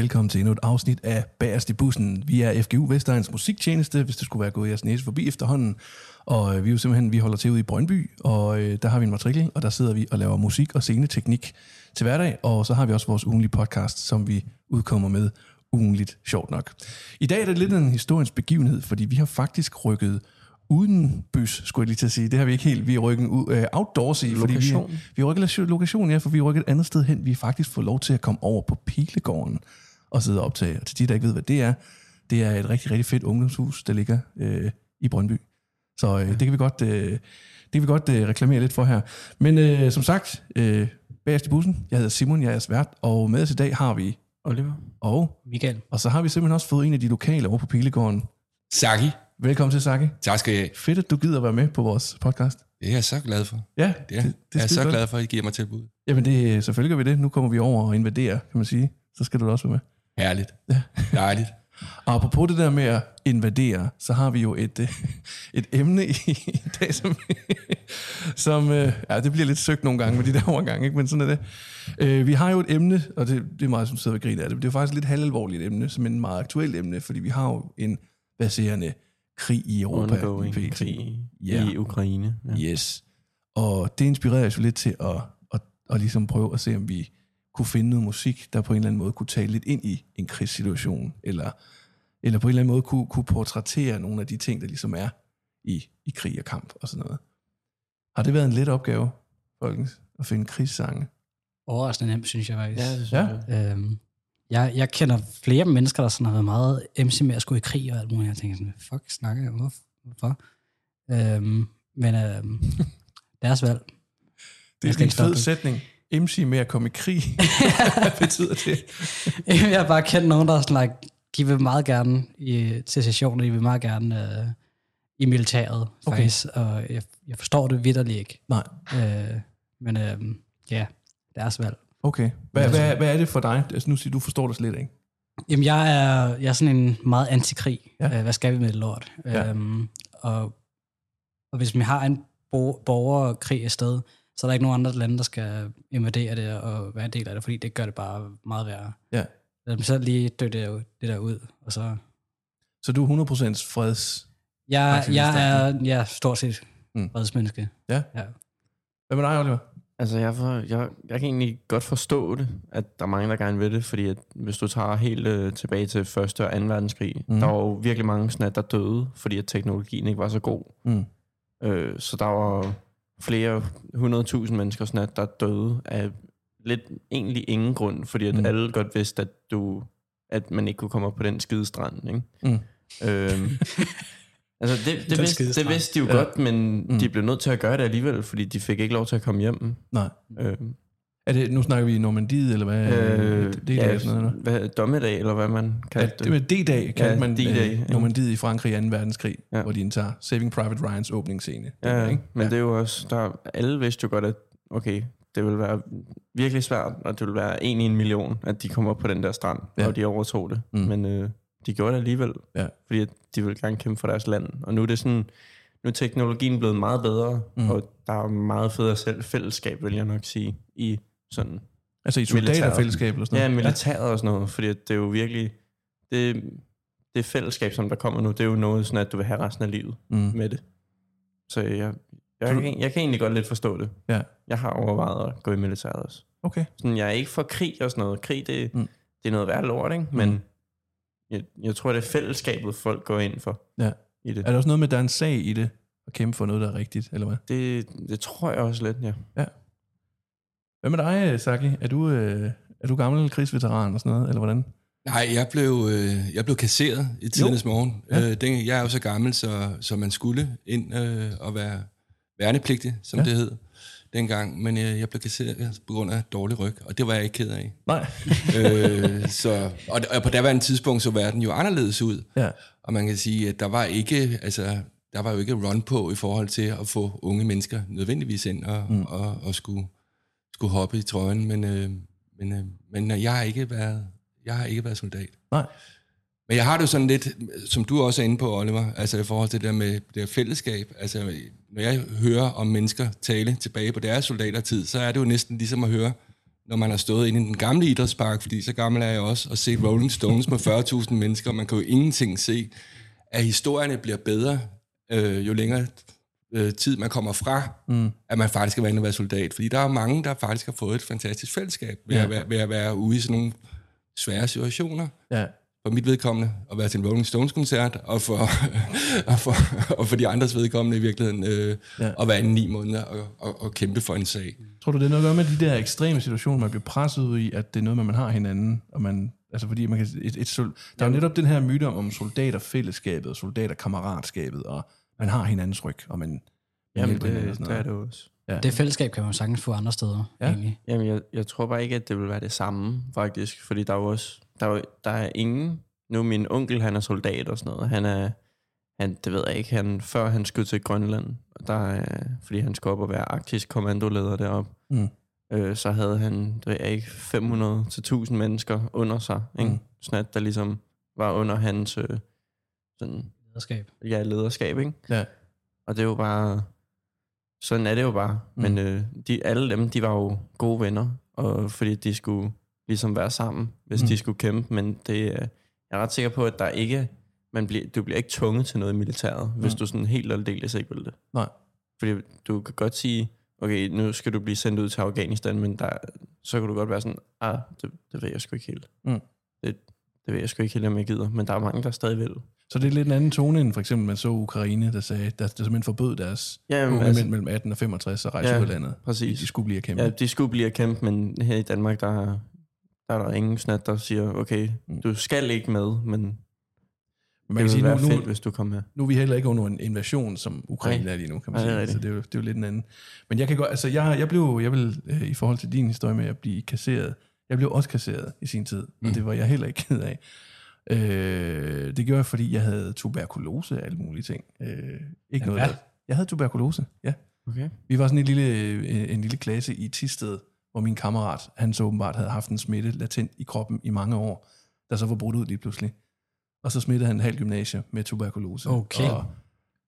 velkommen til endnu et afsnit af Bagerst i bussen. Vi er FGU Vestegns musiktjeneste, hvis det skulle være gået jeres næse forbi efterhånden. Og øh, vi er jo simpelthen, vi holder til ude i Brøndby, og øh, der har vi en matrikel, og der sidder vi og laver musik og sceneteknik til hverdag. Og så har vi også vores ugenlige podcast, som vi udkommer med ugenligt, sjovt nok. I dag er det lidt en historisk begivenhed, fordi vi har faktisk rykket uden bys, skulle jeg lige til at sige. Det har vi ikke helt. Vi er rykket uh, outdoors i. Fordi vi, vi er rykket lokation, ja, for vi er rykket et andet sted hen. Vi har faktisk fået lov til at komme over på Pilegården og sidde og optage. Og til de, der ikke ved, hvad det er, det er et rigtig, rigtig fedt ungdomshus, der ligger øh, i Brøndby. Så øh, det kan vi godt, øh, det kan vi godt øh, reklamere lidt for her. Men øh, som sagt, øh, bagerst i bussen, jeg hedder Simon, jeg er jeres vært, og med os i dag har vi, Oliver. og, Michael. og så har vi simpelthen også fået en af de lokale over på Pilegården. Saki, Velkommen til, Saki. tak skal I have. Fedt, at du gider være med på vores podcast. Det er jeg så glad for. Ja, Det er, det, det jeg er så godt. glad for, at I giver mig tilbud. Jamen, det, selvfølgelig gør vi det. Nu kommer vi over og invaderer, kan man sige. Så skal du da også være med. Herligt. Ja. Dejligt. Og apropos det der med at invadere, så har vi jo et, øh, et emne i, i dag, som, som øh, ja, det bliver lidt søgt nogle gange med de der overgange, ikke? men sådan er det. Øh, vi har jo et emne, og det, det er meget, som sidder og griner af det, men det er jo faktisk et lidt halvalvorligt emne, som er en meget aktuelt emne, fordi vi har jo en baserende krig i Europa. Ongoing PT. krig Ja. i Ukraine. Ja. Yes. Og det inspirerede os jo lidt til at, at, at ligesom prøve at se, om vi kunne finde noget musik, der på en eller anden måde kunne tale lidt ind i en krigssituation, eller, eller på en eller anden måde kunne, kunne portrættere nogle af de ting, der ligesom er i, i krig og kamp og sådan noget. Har det været en let opgave, folkens, at finde krigssange? Overraskende nemt, synes jeg faktisk. Ja, det synes Ja. jeg. Øhm, jeg, jeg kender flere mennesker, der sådan har været meget MC med at skulle i krig og alt muligt. Jeg tænker sådan, fuck, snakker jeg? Hvor, hvorfor? Øhm, men øhm, deres valg. Det er en fed sætning. MC med at komme i krig. Hvad betyder det? jeg har bare kendt nogen, der er sådan, like, de vil meget gerne i, til sessioner, de vil meget gerne øh, i militæret, Okay. faktisk. Og jeg, jeg forstår det vidderligt ikke. Nej. Øh, men øh, ja, deres valg. Okay. Hvad, hvad, hvad er det for dig? Altså, nu siger du, forstår det slet ikke. Jamen, jeg er, jeg er sådan en meget antikrig. Ja. Øh, hvad skal vi med det lort? Ja. Øhm, og, og hvis vi har en bo- borgerkrig et sted, så er der ikke nogen andre lande, der skal invadere det og være en del af det, fordi det gør det bare meget værre. Ja. Lad dem selv lige dø det, det der ud, og så... Så du er 100% freds... Jeg, jeg er ja, stort set Mm. fredsmenneske. Ja. ja. Hvad med dig, Oliver? Altså, jeg, for, jeg, jeg kan egentlig godt forstå det, at der er mange, der gerne vil det, fordi at hvis du tager helt øh, tilbage til 1. og 2. verdenskrig, mm. der var jo virkelig mange sådan, at der døde, fordi at teknologien ikke var så god. Mm. Øh, så der var flere hundredtusind mennesker, sådan at der døde af lidt egentlig ingen grund, fordi at Mm. alle godt vidste, at, du, at man ikke kunne komme op på den skide strand. Ikke? Mm. Øhm, altså det, det, vidste, det vidste de jo Ja. godt, men mm. de blev nødt til at gøre det alligevel, fordi de fik ikke lov til at komme hjem. Nej. Øhm, Er det, nu snakker vi i Normandiet, eller hvad? øh, det, det er sådan noget, eller? hvad, dommedag, eller hvad man Ja, kaldte det var D-dag, kaldte Ja, man D-Day, øh, ja. Normandiet i Frankrig i 2. verdenskrig, ja. Ja. hvor de indtager Saving Private Ryans åbningsscene. Ja, ikke? men det er jo også, der, alle vidste jo godt, at okay, det vil være virkelig svært, og det vil være en i en million, at de kommer op på den der strand, Ja. ja. og de overtog det. Mm. Men øh, de gjorde det alligevel, Ja. fordi de vil gerne kæmpe for deres land. Og nu er det sådan, nu er teknologien blevet meget bedre, mm. og der er meget federe selv fællesskab, vil jeg nok sige, i sådan, Altså i soldaterfællesskab eller sådan ja, noget? militæret og sådan noget, fordi det er jo virkelig, det, det fællesskab, som der kommer nu, det er jo noget sådan, at du vil have resten af livet Mm. med det. Så jeg, jeg, Så du- jeg, jeg kan egentlig godt lidt forstå det. Ja. Jeg har overvejet at gå i militæret også. Okay. Sådan, jeg er ikke for krig og sådan noget. Krig, det, Mm. mm. det er noget værd lort, ikke? Men jeg, jeg tror, det er fællesskabet, folk går ind for Ja. i det. Er der også noget med, at der er en sag i det, at kæmpe for noget, der er rigtigt, eller hvad? det. Det tror jeg også lidt, ja. Hvad med dig, Saki? Er du, øh, er du gammel krigsveteran og sådan noget, eller hvordan? Nej, jeg blev, øh, jeg blev kasseret i tidernes morgen. Ja. Øh, den, jeg er jo så gammel, så, så man skulle ind øh, og være værnepligtig, som Ja. det hed dengang. Men øh, jeg blev kasseret på grund af dårlig ryg, og det var jeg ikke ked af. Nej. øh, så, og, og på daværende tidspunkt så verden jo anderledes ud. Ja. Og man kan sige, at der var ikke, altså, der var jo ikke run på i forhold til at få unge mennesker nødvendigvis ind og, mm. og, og skulle, skulle hoppe i trøjen. Men, øh, men, øh, men jeg har ikke været, jeg har ikke været soldat. Nej. Men jeg har det jo sådan lidt, som du også er inde på, Oliver, altså i forhold til det der med det der fællesskab. Altså, når jeg hører om mennesker tale tilbage på deres soldatertid, så er det jo næsten ligesom at høre når man har stået inde i den gamle idrætspark, fordi så gammel er jeg også, og set Rolling Stones med 40.000 mennesker, og man kan jo ingenting se, at historierne bliver bedre, øh, jo længere øh, tid man kommer fra, mm. at man faktisk være inde og være soldat. Fordi der er mange, der faktisk har fået et fantastisk fællesskab ved, ja. at, være, ved at være ude i sådan nogle svære situationer. Ja. For mit vedkommende at være til en Rolling Stones-koncert, og for, og for, og for de andres vedkommende i virkeligheden øh, Ja. at være i ni måneder og, og, og kæmpe for en sag. Tror du, det er noget at gøre med de der ekstreme situationer, man bliver presset ud i, at det er noget med, man har hinanden, og man, altså fordi man kan, et, et, sol- der er jo netop den her myte om, om soldaterfællesskabet og soldaterkammeratskabet, og man har hinandens ryg, og man, Jamen, det, det er det også. Ja. Det fællesskab kan man jo sagtens få andre steder, Ja. ja. egentlig. Jamen, jeg, jeg tror bare ikke, at det vil være det samme, faktisk. Fordi der er jo også... Der er, jo- der er ingen... Nu min onkel, han er soldat og sådan noget. Han er... Han, det ved jeg ikke. Han, før han skulle til Grønland, der, er- fordi han skulle op og være arktisk kommandoleder deroppe, Mm. øh, så havde han, det ved jeg ikke, 500 til 1000 mennesker under sig. Ikke? Mm. Sådan at der ligesom var under hans øh, sådan, Lederskab. ja, lederskab. Ikke? Ja. Og det er jo bare... Sådan er det jo bare. Mm. Men øh, de, alle dem, de var jo gode venner. Og fordi de skulle ligesom være sammen, hvis Mm. de skulle kæmpe. Men det, øh, jeg er ret sikker på, at der ikke... Man bliver, du bliver ikke tvunget til noget i militæret, mm. hvis du sådan helt aldeles ikke vil det. Nej. Fordi du kan godt sige, okay, nu skal du blive sendt ud til Afghanistan, men der, så kan du godt være sådan, ah, det, det ved jeg sgu ikke helt. Mm. Det, det ved jeg sgu ikke helt, om jeg gider. Men der er mange, der stadig vil. Så det er lidt en anden tone, end for eksempel man så Ukraine, der sagde, der, der simpelthen forbød deres Ja, unge altså, altså, mænd mellem 18 og 65 og rejse Ja, ud af landet. præcis. De, de skulle blive at kæmpe. Ja, de skulle blive at kæmpe, men her i Danmark, der, er- der er der ingen snat, der siger, okay, Mm. du skal ikke med, men Men det man kan ville sige, være nu, fedt, nu, hvis du kom med. nu er vi heller ikke under en invasion, som Ukraine Nej. er lige nu, kan man Nej, det er sige. Så rigtigt. det er, jo, det er jo lidt en anden. Men jeg kan godt, altså jeg, jeg blev, jeg vil, øh, i forhold til din historie med at blive kasseret, jeg blev også kasseret i sin tid, mm. og det var jeg heller ikke ked af. Øh, det gjorde jeg, fordi jeg havde tuberkulose og alle mulige ting. Øh, ikke Ja, noget, hvad? jeg havde tuberkulose, ja. Okay. Vi var sådan en lille, øh, en lille klasse i Tisted, hvor min kammerat, han så åbenbart havde haft en smitte latent i kroppen i mange år, der så var brudt ud lige pludselig. Og så smittede han en halv gymnasie med tuberkulose. Okay. Og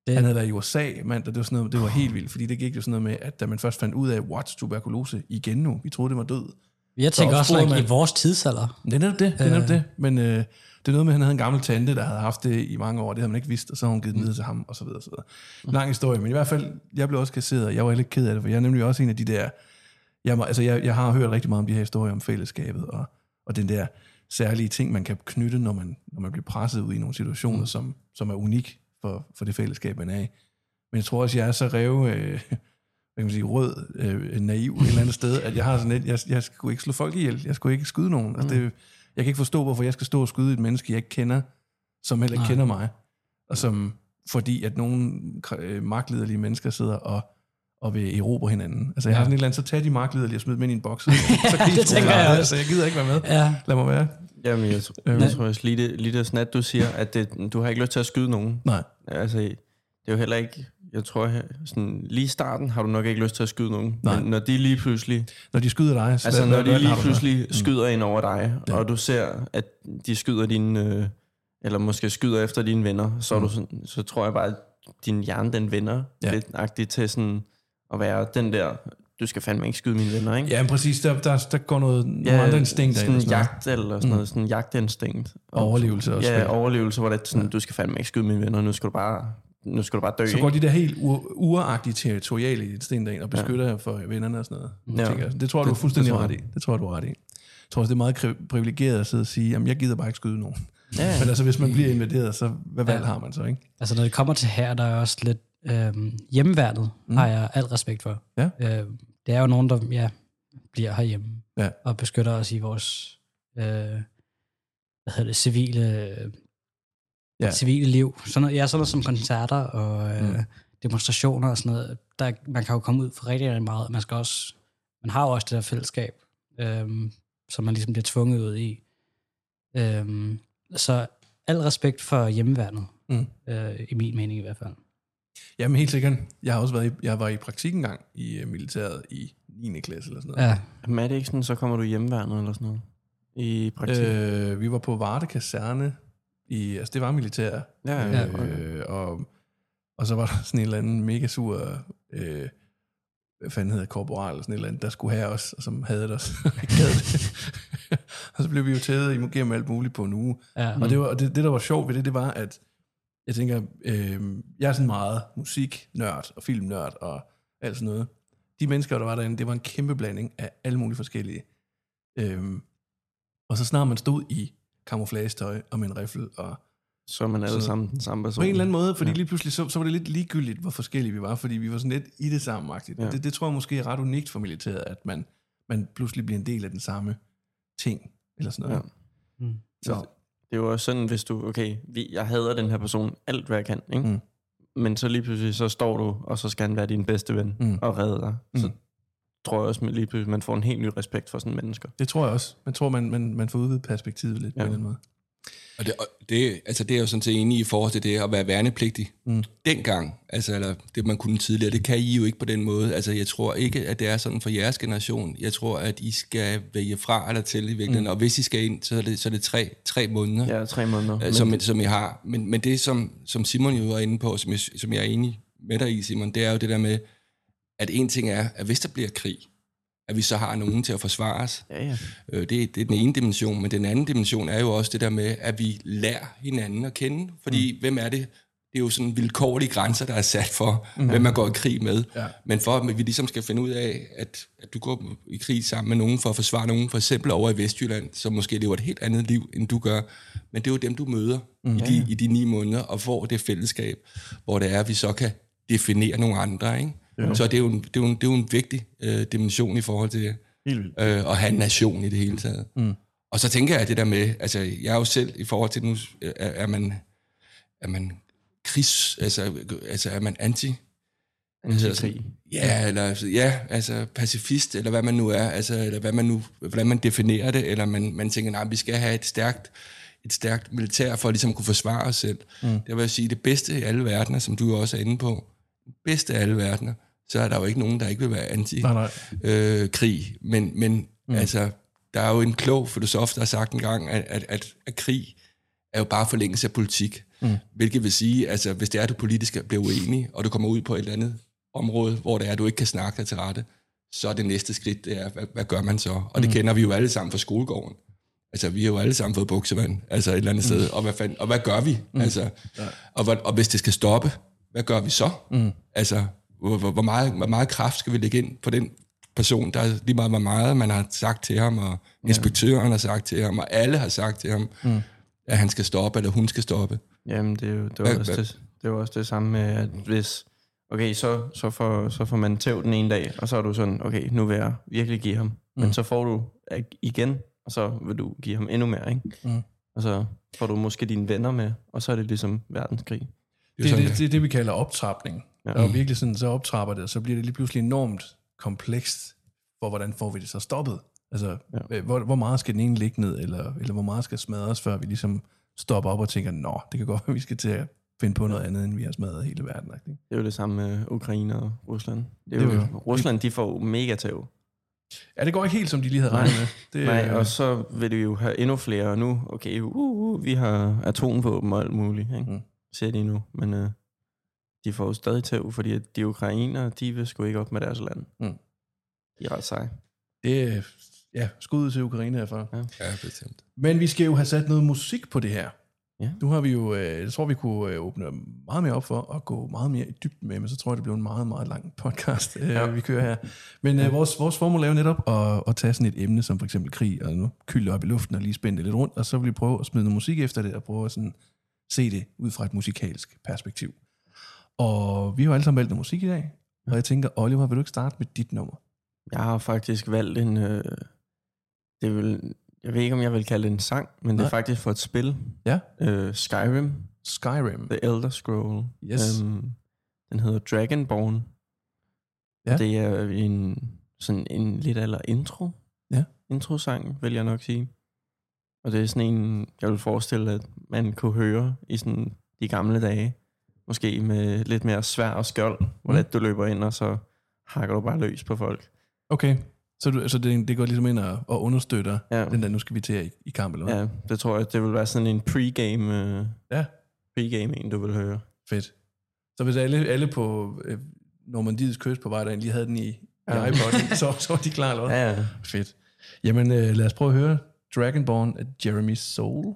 Det- han havde været i USA, mand, det var, sådan noget, det var helt vildt, fordi det gik jo sådan noget med, at da man først fandt ud af, what, tuberkulose igen nu, vi troede, det var død. Jeg tænker også, like, man- i vores tidsalder. Det er netop det, det er netop Øh. det. Men øh, det er noget med, at han havde en gammel tante, der havde haft det i mange år, det havde man ikke vidst, og så havde hun givet den videre til ham, og så videre, og så videre. Lang historie, men i hvert fald, jeg blev også kasseret, og jeg var lidt ked af det, for jeg er nemlig også en af de der, jeg, altså jeg, jeg har hørt rigtig meget om de her historier om fællesskabet, og, og den der særlige ting, man kan knytte, når man, når man bliver presset ud i nogle situationer, mm. som, som er unik for, for det fællesskab, man er i. Men jeg tror også, jeg er så rev, øh, hvad kan man sige, rød, øh, naiv et eller andet sted, at jeg har sådan lidt, jeg, jeg skulle ikke slå folk ihjel, jeg skulle ikke skyde nogen. Altså, det, jeg kan ikke forstå, hvorfor jeg skal stå og skyde et menneske, jeg ikke kender, som heller ikke Nej. kender mig, og som, fordi at nogle øh, magtliderlige mennesker sidder og, og vil erobre hinanden. Altså jeg har Ja. sådan et eller andet, så tag de magtliderlige og smid dem ind i en boks. Så, så kan I det tænker jeg også. Altså jeg gider ikke være med. Ja, Lad mig være. Jamen, jeg, tr- Øh. jeg tror også lige det, lige det snat, du siger, at det, du har ikke lyst til at skyde nogen. Nej. Altså, det er jo heller ikke... Jeg tror, sådan, lige i starten har du nok ikke lyst til at skyde nogen. Nej. Men når de lige pludselig... Når de skyder dig, så Altså, hvad- når de lige pludselig skyder ind over dig, Mm. Ja. ja. og du ser, at de skyder dine... Øh, eller måske skyder efter dine venner, så, er Mm. du sådan, så tror jeg bare, at din hjerne, den vender Ja. ja. lidt agtigt til sådan at være den der, du skal fandme ikke skyde mine venner, ikke? Ja, men præcis. Der, der, der går noget, nogle andre instinkter sådan ind. og sådan jagt eller sådan Mm. noget, sådan jagtinstinkt. Overlevelse også, Ja, vel? overlevelse, hvor det sådan, Ja. du skal fandme ikke skyde mine venner, nu skal du bare, nu skal du bare dø, Så ikke? går de der helt ur- uragtige territoriale instinkter ind og beskytter ja. for vennerne og sådan noget. Ja. Tænker. Det tror jeg, du er Det- fuldstændig det tror ret i. Det tror jeg, du er ret i. Jeg tror også, det er meget kri- privilegeret at sidde og sige, jamen jeg gider bare ikke skyde nogen. Ja, Men altså, hvis man bliver invaderet, så hvad valg Ja. har man så, ikke? altså når det kommer til her, der er også lidt øhm, hjemmeværnet, mm. har jeg alt respekt for. Ja. Øh, det er jo nogen, der ja, bliver herhjemme Ja. og beskytter os i vores øh, hvad hedder det, civile, Ja. civile liv. Sådan noget, ja, sådan noget som koncerter og øh, Mm. demonstrationer og sådan noget. Der, man kan jo komme ud for rigtig, rigtig meget. Man, skal også, man har jo også det der fællesskab, øh, som man ligesom bliver tvunget ud i. Øh, så al respekt for hjemmeværnet, Mm. øh, i min mening i hvert fald. Jamen helt sikkert. Jeg har også været i, jeg var i praktik engang i øh, militæret i 9. klasse eller sådan noget. Ja, Men er det ikke sådan, så kommer du i hjemmeværnet eller sådan noget? I praktik? Øh, vi var på Varde Kaserne. I, altså, det var militær. ja, ja. ja. Øh, og, og så var der sådan en eller anden mega sur øh, hvad fanden hedder korporal eller sådan et eller andet, der skulle have os, og som havde os. Det. og så blev vi jo taget igennem alt muligt på en uge. Ja. Og, det, var, og det, det, der var sjovt ved det, det var, at jeg tænker, øh, jeg er sådan meget musiknørd og filmnørd og alt sådan noget. De mennesker, der var derinde, det var en kæmpe blanding af alle mulige forskellige. Øh, og så snart man stod i camouflage-tøj og med en riffel og Så er man alle Så- sammen den samme person. på en eller anden måde, fordi Ja. lige pludselig, så, så var det lidt ligegyldigt, hvor forskellige vi var, fordi vi var sådan lidt i det samme Ja. det, det tror jeg måske er ret unikt for militæret, at man, man pludselig bliver en del af den samme ting, eller sådan noget. Ja. Mm. Så, Det er også sådan, hvis du, okay, vi, jeg hader den her person alt, hvad jeg kan, ikke? Mm. Men så lige pludselig, så står du, og så skal han være din bedste ven Mm. og redde dig. Så Mm. Tror jeg også, at lige man får en helt ny respekt for sådan mennesker. det tror jeg også. Man tror, man, man, man får udvidet perspektivet lidt ja. på Ja. en eller anden måde. Og det, og det, altså det er jo sådan set enig i forhold til det at være værnepligtig. Mm. Dengang, altså eller det man kunne tidligere, det kan I jo ikke på den måde. Altså jeg tror ikke, at det er sådan for jeres generation. Jeg tror, at I skal vælge fra eller til i virkeligheden. Mm. Og hvis I skal ind, så er det, så er det tre, tre måneder. Ja, tre måneder. øh, som, som I har. Men, men det, som, som Simon jo var inde på, som jeg, som jeg er enig med dig i, Simon, det er jo det der med, at en ting er, at hvis der bliver krig, at vi så har nogen til at forsvare os. Ja, ja. Øh, det, det er den ene dimension, men den anden dimension er jo også det der med, at vi lærer hinanden at kende. Fordi mm. hvem er det? Det er jo sådan vilkårlige grænser, der er sat for, mm. hvem man går i krig med. Ja. Men for at vi ligesom skal finde ud af, at, at du går i krig sammen med nogen for at forsvare nogen, for eksempel over i Vestjylland, som måske lever et helt andet liv, end du gør. Men det er jo dem, du møder mm. i, de, i de ni måneder, og får det fællesskab, hvor det er, at vi så kan definere nogle andre. Ikke? Ja. Så det er, jo en, det, er jo en, det er jo en vigtig øh, dimension i forhold til det Helt vildt. øh, og have en nation i det hele taget. Mm. Og så tænker jeg det der med, altså jeg er jo selv i forhold til nu, er, er man, er man krigs, altså, altså er man anti, Antikrig. Ja, eller, ja, altså pacifist, eller hvad man nu er, altså, eller hvad man nu, hvordan man definerer det, eller man, man tænker, nej, vi skal have et stærkt, et stærkt militær for at ligesom kunne forsvare os selv. Mm. Det vil jeg sige, det bedste i alle verdener, som du også er inde på, bedste af alle verdener, så er der jo ikke nogen, der ikke vil være anti Nej, nej. øh, krig. Men, men mm. altså, der er jo en klog filosof, der har sagt engang, at, at, at, at krig er jo bare forlængelse af politik. Mm. Hvilket vil sige, altså hvis det er, at du politisk bliver uenig, og du kommer ud på et eller andet område, hvor det er, at du ikke kan snakke dig til rette, så er det næste skridt, det er, hvad, hvad gør man så? Og det kender vi jo alle sammen fra skolegården. Altså, vi har jo alle sammen fået buksevand, altså et eller andet mm. sted. Og hvad, fanden, og hvad gør vi? Mm. Altså, ja. og, hvad, og hvis det skal stoppe, hvad gør vi så? Mm. Altså, hvor, hvor, hvor, meget, hvor meget kraft skal vi lægge ind på den person, der er lige meget, hvor meget man har sagt til ham, og inspektøren har sagt til ham, og alle har sagt til ham, mm. at han skal stoppe, eller hun skal stoppe. Jamen, det er jo, det var Hvad- også hvad- det, det var også det samme med, at hvis... Okay, så, så, får, så får man tæv den ene dag, og så er du sådan, okay, nu vil jeg virkelig give ham. Mm. Men så får du igen, og så vil du give ham endnu mere, ikke? Mm. Og så får du måske dine venner med, og så er det ligesom verdenskrig. Det Det er det, det, er det, vi kalder optrapning. Ja. Og virkelig sådan, så optrapper det, og så bliver det lige pludselig enormt komplekst, for hvordan får vi det så stoppet? Altså, ja. hvor, hvor meget skal den ene ligge ned, eller, eller hvor meget skal smadres, før vi ligesom stopper op og tænker, nå, det kan godt være, vi skal til at finde på noget andet, end vi har smadret hele verden. Ikke? Det er jo det samme med Ukraine og Rusland. Det er Det jo, jo- Rusland, de får mega tæv. Ja, det går ikke helt, som de lige havde regnet med. Det, Nej, øh, og så vil de jo have endnu flere, og nu, okay, uh, uh, vi har atomvåben og alt muligt, ikke? Mm. Ser de nu, men uh, de får jo stadig tæv, fordi at de ukrainere, de vil sgu ikke op med deres land. Mm. De er ret seje. det er, ja, skud til Ukraine herfra. Ja. ja, bestemt. Men vi skal jo have sat noget musik på det her. Ja. Nu har vi jo, øh, jeg tror vi kunne øh, åbne meget mere op for og gå meget mere i dybden med, men så tror jeg, det bliver en meget, meget lang podcast, øh, ja. vi kører her. Men øh, vores, vores formål er jo netop at, at tage sådan et emne som for eksempel krig, og nu kylde op i luften og lige spænde det lidt rundt, og så vil vi prøve at smide noget musik efter det, og prøve at sådan se det ud fra et musikalsk perspektiv. Og vi har jo alle sammen valgt noget musik i dag, og jeg tænker, Oliver, vil du ikke starte med dit nummer? Jeg har faktisk valgt en, øh, det vil, jeg ved ikke, om jeg vil kalde det en sang, men Nej. det er faktisk for et spil. Ja. Øh, Skyrim, Skyrim. The Elder Scroll. Yes. Øhm, den hedder Dragonborn. Ja. Ja. Det er en, sådan en lidt eller intro. Ja. Intro-sang, vil jeg nok sige. Og det er sådan en, jeg vil forestille, at man kunne høre i sådan de gamle dage. Måske med lidt mere svær og skjold, hvor Mm. du løber ind, og så hakker du bare løs på folk. Okay, så, du, så det, det går ligesom ind og, og understøtter Ja. den der, nu skal vi til i, i kamp, eller hvad? Ja, det tror jeg, det vil være sådan en pre-game, øh, Ja. pre-game en, du vil høre. Fedt. Så hvis alle, alle på øh, Normandiets kyst på vej derind lige havde den i, ja. i iPod, så, så var de klar, eller hvad? Ja, ja. Fedt. Jamen, øh, lad os prøve at høre Dragonborn af Jeremy Soul.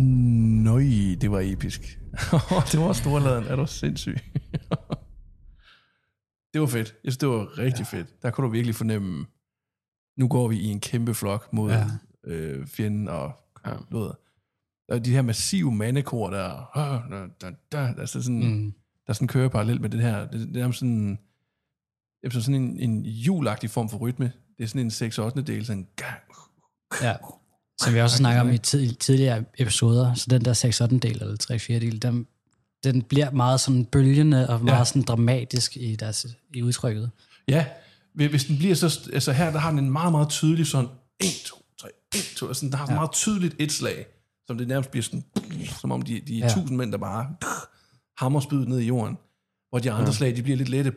Nøj, det var episk. det var storladen. Er du sindssyg? det var fedt. Jeg synes, det var rigtig ja. fedt. Der kunne du virkelig fornemme, nu går vi i en kæmpe flok mod ja. Øh, fjenden og ja. noget. Og de her massive mandekor, der, der, der, der, der, så sådan, mm. der sådan kører parallelt med det her. Det, det er sådan, det er sådan en, en julagtig form for rytme. Det er sådan en 6 8 del, sådan Ja. Som vi også snakker om i tid, tidligere episoder, så den der 6 8 del eller 3 4 del, den, den bliver meget sådan bølgende og meget Ja. sådan dramatisk i, deres, i udtrykket. Ja, hvis den bliver så... Altså her, der har den en meget, meget tydelig sådan... 1, 2, 3, 1, 2... Altså, den har ja. meget tydeligt et slag, som det nærmest bliver sådan... Som om de, de Ja. tusind mænd, der bare hammer spydet ned i jorden. Hvor de andre ja. slag, de bliver lidt lette.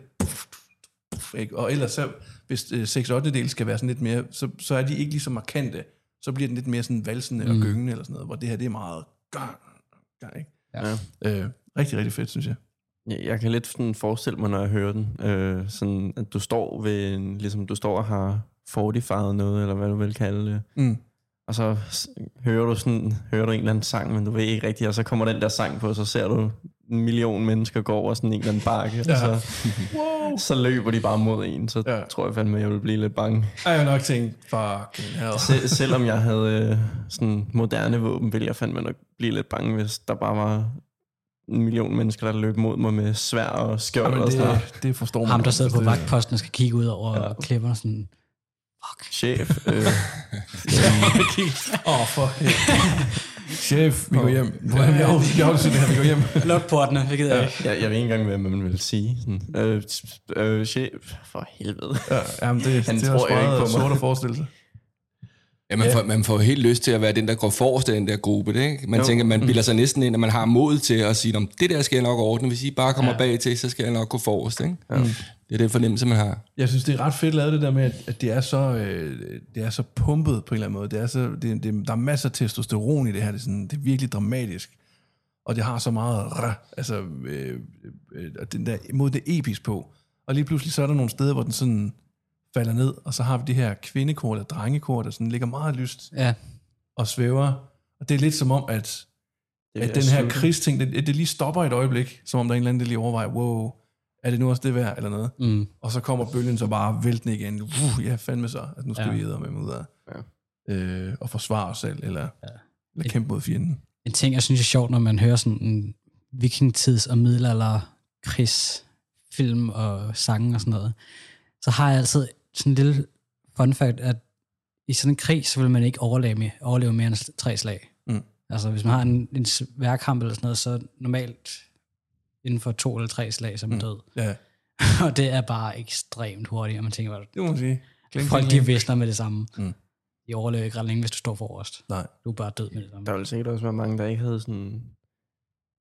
Ikke? Og ellers så, hvis øh, 6 8 del skal være sådan lidt mere, så, så er de ikke lige så markante. Så bliver den lidt mere sådan valsende mm. og gyngende eller sådan noget, hvor det her, det er meget gang, gang, ikke? Ja. Øh, rigtig, rigtig fedt, synes jeg. Jeg, jeg kan lidt sådan forestille mig, når jeg hører den, øh, sådan, at du står ved en, ligesom du står og har fortified noget, eller hvad du vil kalde det. Mm. Og så hører du sådan, hører du en eller anden sang, men du ved ikke rigtigt, og så kommer den der sang på, og så ser du en million mennesker gå over sådan en eller anden bakke, ja. Og så, Wow. så løber de bare mod en, så Ja. tror jeg fandme, jeg vil blive lidt bange. Jeg har nok tænkt, fucking hell. Sel- selvom jeg havde øh, sådan moderne våben, ville jeg fandme nok blive lidt bange, hvis der bare var en million mennesker, der løb mod mig med svær og skjold Jamen, og sådan noget. det, det forstår man. Ham, der sidder på vagtposten og skal kigge ud over ja. klipperne sådan, fuck. Chef. Øh, Åh, oh, helvede. Chef, vi går hjem. Jeg har også det her, vi går hjem. Luk portene, det gider jeg ikke. jeg, jeg ved ikke engang, hvad man vil sige. Sådan, øh, øh, chef. For helvede. Ja, jamen, det, Han det er tror jo ikke på mig. sort at forestille sig. Ja, man, Ja. får, man får helt lyst til at være den, der går forrest i den der gruppe. Det, ikke? Man Jo. tænker, man bilder sig næsten ind, at man har mod til at sige, om det der skal jeg nok ordne. Hvis I bare kommer ja. bag til, så skal jeg nok gå forrest. Ikke? Ja. Det er den fornemmelse, man har. Jeg synes, det er ret fedt lavet det der med, at, det, er så, øh, det er så pumpet på en eller anden måde. Det er så, det, det, der er masser af testosteron i det her. Det er, sådan, det er virkelig dramatisk. Og det har så meget rah, altså, øh, øh, den der, mod det episk på. Og lige pludselig så er der nogle steder, hvor den sådan falder ned, og så har vi det her kvindekor eller drengekor, der sådan ligger meget lyst Ja, og svæver. Og det er lidt som om, at, Det at den her krigsting, det, det lige stopper et øjeblik, som om der er en eller anden, der lige overvejer, wow, er det nu også det værd, eller noget? mm. Og så kommer bølgen så bare væltende igen. Uh, ja, fandme så. Altså, nu skal ja. vi æde med ud af ja. øh, og forsvare os selv, eller, ja. eller kæmpe mod fjenden. En ting, jeg synes er sjovt, når man hører sådan en vikingtids- og middelalder krigsfilm og sange og sådan noget, så har jeg altid sådan en lille fun fact, at i sådan en krig, så vil man ikke overleve, med, overleve mere end tre slag. Mm. Altså, hvis man har en, en sværkamp eller sådan noget, så normalt inden for to eller tre slag, så er man død. Ja, og det er bare ekstremt hurtigt, og man tænker, bare, det må man sige. Kling, folk kling, de visner med det samme. Mm. De overlever ikke ret længe, hvis du står forrest. Nej. Du er bare død med det samme. Der vil sikkert også være mange, der ikke havde sådan...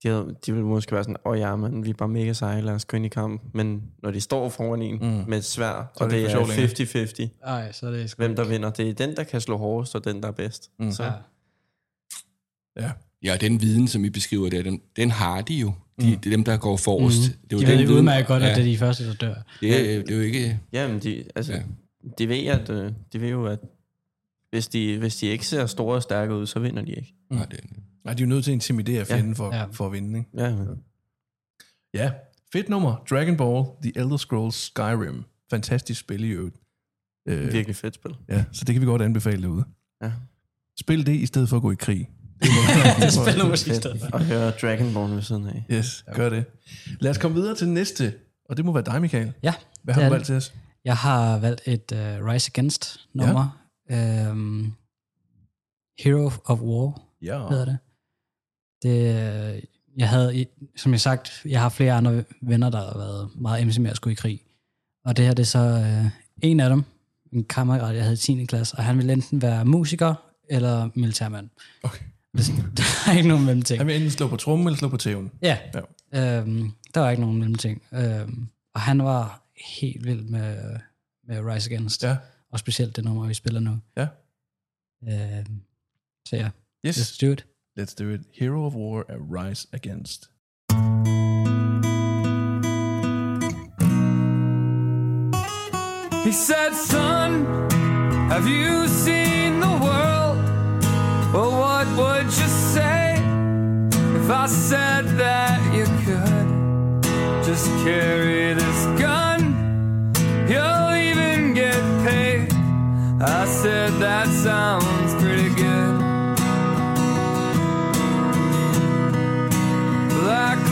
De, havde, de ville måske være sådan, åh oh, ja, men vi er bare mega seje, lad os gå ind i kamp. Men når de står foran en Mm. med et svær, Så er og det det er 50-50, Ej, så er det hvem der vinder, det er den, der kan slå hårdest, og den, der er bedst. Mm. Så, Ja. Ja. Ja, den viden, som I beskriver der, den, den har de jo. De, mm. Det er dem, der går forrest. Mm. Det er jo De den ved viden- udmærket godt, ja, at det er de første, der dør. det, er, det er jo ikke... jamen, de, altså, Ja. de, ved, at, øh, de ved jo, at hvis de, hvis de ikke ser store og stærke ud, så vinder de ikke. Nej, det, Nej, de er jo nødt til at intimidere fjenden for, Ja. ja. for at vinde. Ikke? Ja, Ja, fedt nummer. Dragon Ball, The Elder Scrolls Skyrim. Fantastisk spil i øvrigt. Øh, virkelig fedt spil. ja, så det kan vi godt anbefale derude. Ja. Spil det i stedet for at gå i krig. Det spiller musik i stedet for. Og høre Dragon Ball ved siden af. Yes, gør det. Lad os komme videre til næste, og det må være dig, Michael. Ja, Hvad har det er du det. valgt til os? Jeg har valgt et uh, Rise Against nummer. Ja. Um, Hero of War Ja. hedder det. Det. øh, Jeg havde, som jeg sagt, jeg har flere andre venner, der har været meget MC med at skulle i krig. Og det her, det er så uh, en af dem, en kammerat, jeg havde i 10. klasse, og han ville enten være musiker eller militærmand. Okay. Der er ikke nogen mellemting. Han vil enten slå på trummen eller slå på tæven. Ja, Ja. øhm, der var ikke nogen mellemting. Øhm, og han var helt vild med, med Rise Against. Ja. Og specielt det nummer, vi spiller nu. Ja. Øhm, så ja, Yes, let's do it. Let's do it. Hero of War a Rise Against. He said, Son, have you seen the world? Well, what would you say if I said that you could just carry this gun? You'll even get paid. I said, That sounds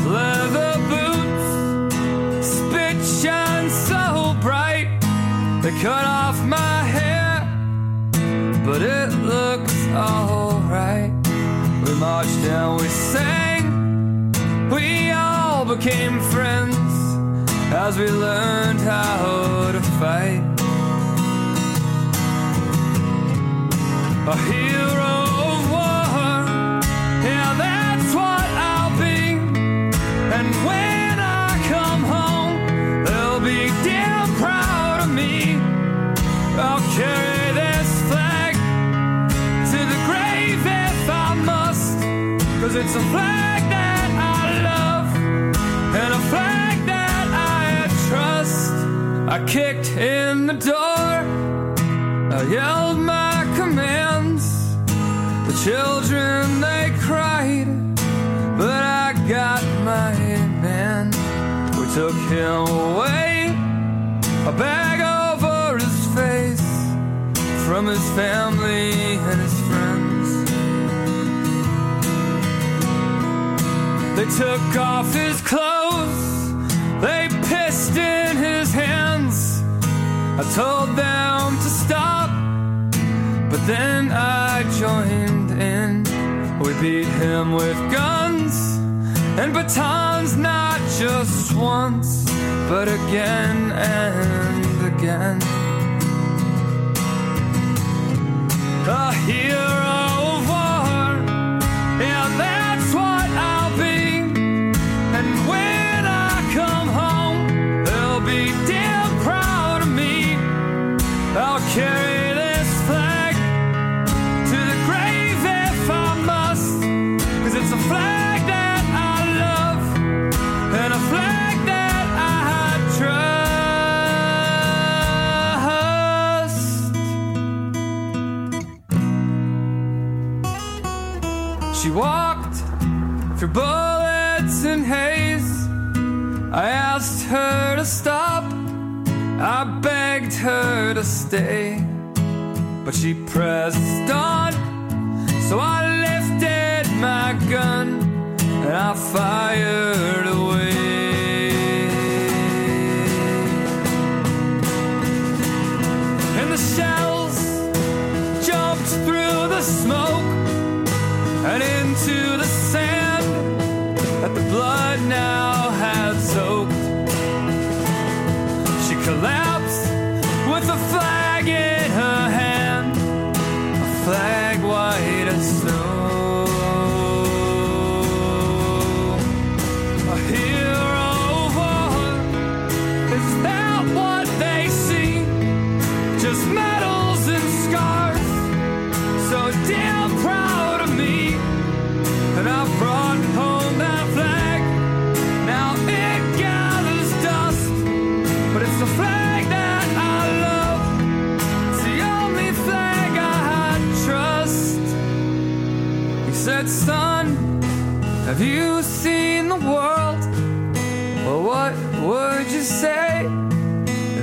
leather boots, spit shine so bright. They cut off my hair, but it looks alright. We marched and we sang, we all became friends as we learned how to fight. A hero it's a flag that I love and a flag that I trust. I kicked in the door, I yelled my commands. The children, they cried, but I got my man. We took him away, a bag over his face from his family They took off his clothes. They pissed in his hands. I told them to stop, but then I joined in. We beat him with guns and batons, not just once, but again and again. A hero her to stop. I begged her to stay. But she pressed on. So I lifted my gun and I fired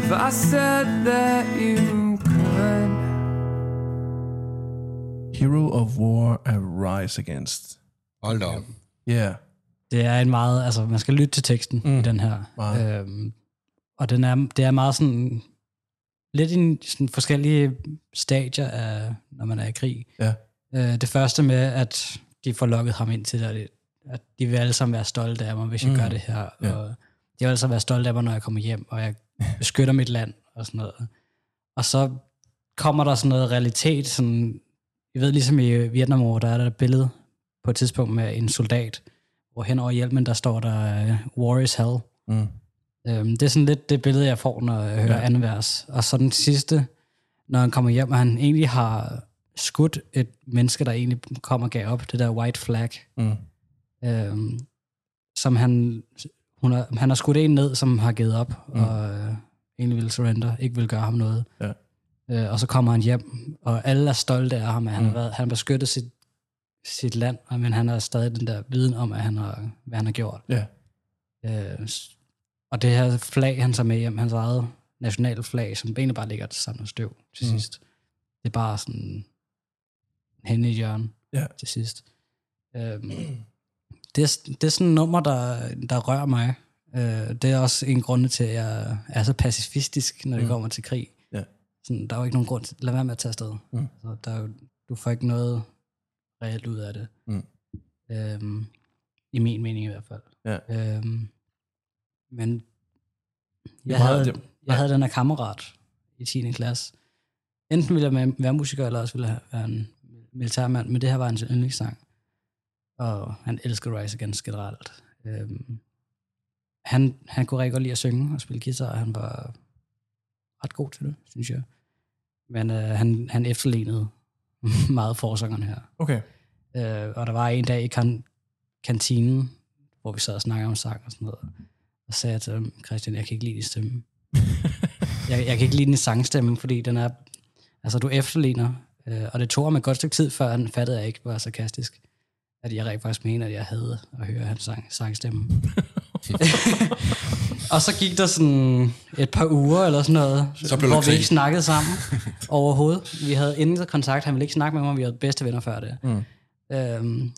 if I said that you could? Hero of War, Arise Against. Hold da op. Ja, yeah. Det er en meget, altså man skal lytte til teksten mm. Mm. i den her. Meget. Øhm, og den er, det er meget sådan, lidt i sådan forskellige stadier af, når man er i krig. Ja. Øh, det første med, at de får lukket ham ind til det, at de vil alle sammen være stolte af mig, hvis jeg Mm. gør det her. Ja. Og de vil alle sammen være stolte af mig, når jeg kommer hjem, og jeg beskytter mit land og sådan noget. Og så kommer der sådan noget realitet, sådan, jeg ved ligesom i Vietnam, der er der et billede på et tidspunkt med en soldat, hvor hen over hjelmen, der står der, uh, War is hell. Mm. Øhm, det er sådan lidt det billede, jeg får, når jeg hører Ja. ja. anden vers. Og så den sidste, når han kommer hjem, og han egentlig har skudt et menneske, der egentlig kommer og gav op, det der white flag, Mm. øhm, som han, hun har, han har skudt en ned, som har givet op, Mm. og øh, egentlig vil surrender, ikke vil gøre ham noget. Ja. Øh, og så kommer han hjem, og alle er stolte af ham, at han, Mm. har, været, han har beskyttet sit, sit land, men han har stadig den der viden om, at han har, hvad han har gjort. Ja. Øh, og det her flag, han tager med hjem, hans eget nationale flag, som egentlig bare ligger til samlet støv til mm. sidst. Det er bare sådan hen i hjørnet Ja. til sidst. Øhm, det, er, det er sådan et nummer, der, der rører mig. Øh, det er også en grund til, at jeg er så pacifistisk, når det Mm. mm. kommer til krig. Ja. Sådan, der er jo ikke nogen grund til, lad være med at tage afsted. Mm. Så der er jo, du får ikke noget reelt ud af det. Mm. Øhm, I min mening i hvert fald. Ja. Øhm, men jeg, havde, det- jeg havde den her kammerat i 10. klasse. Enten ville jeg være musiker, eller også ville jeg være en militærmand, men det her var hans yndlingssang. Og han elsker Rise Against generelt. Øhm, han, han kunne rigtig godt lide at synge og spille guitar, og han var ret god til det, synes jeg. Men øh, han, han efterlignede meget forsangeren her. Okay. Øh, og der var en dag i kan- kantinen, hvor vi sad og snakkede om sang og sådan noget. Og sagde jeg til ham, Christian, jeg kan ikke lide din stemme. jeg, jeg kan ikke lide den i sangstemmen, fordi den er, altså du efterligner, øh, og det tog mig et godt stykke tid, før han fattede, at jeg ikke var sarkastisk. At jeg rent faktisk mener, at jeg havde at høre hans sang, sangstemme. og så gik der sådan et par uger eller sådan noget, Så blev hvor vi ikke snakkede sammen overhovedet. Vi havde ingen kontakt, han ville ikke snakke med mig, vi var bedste venner før det. Mm. Øhm,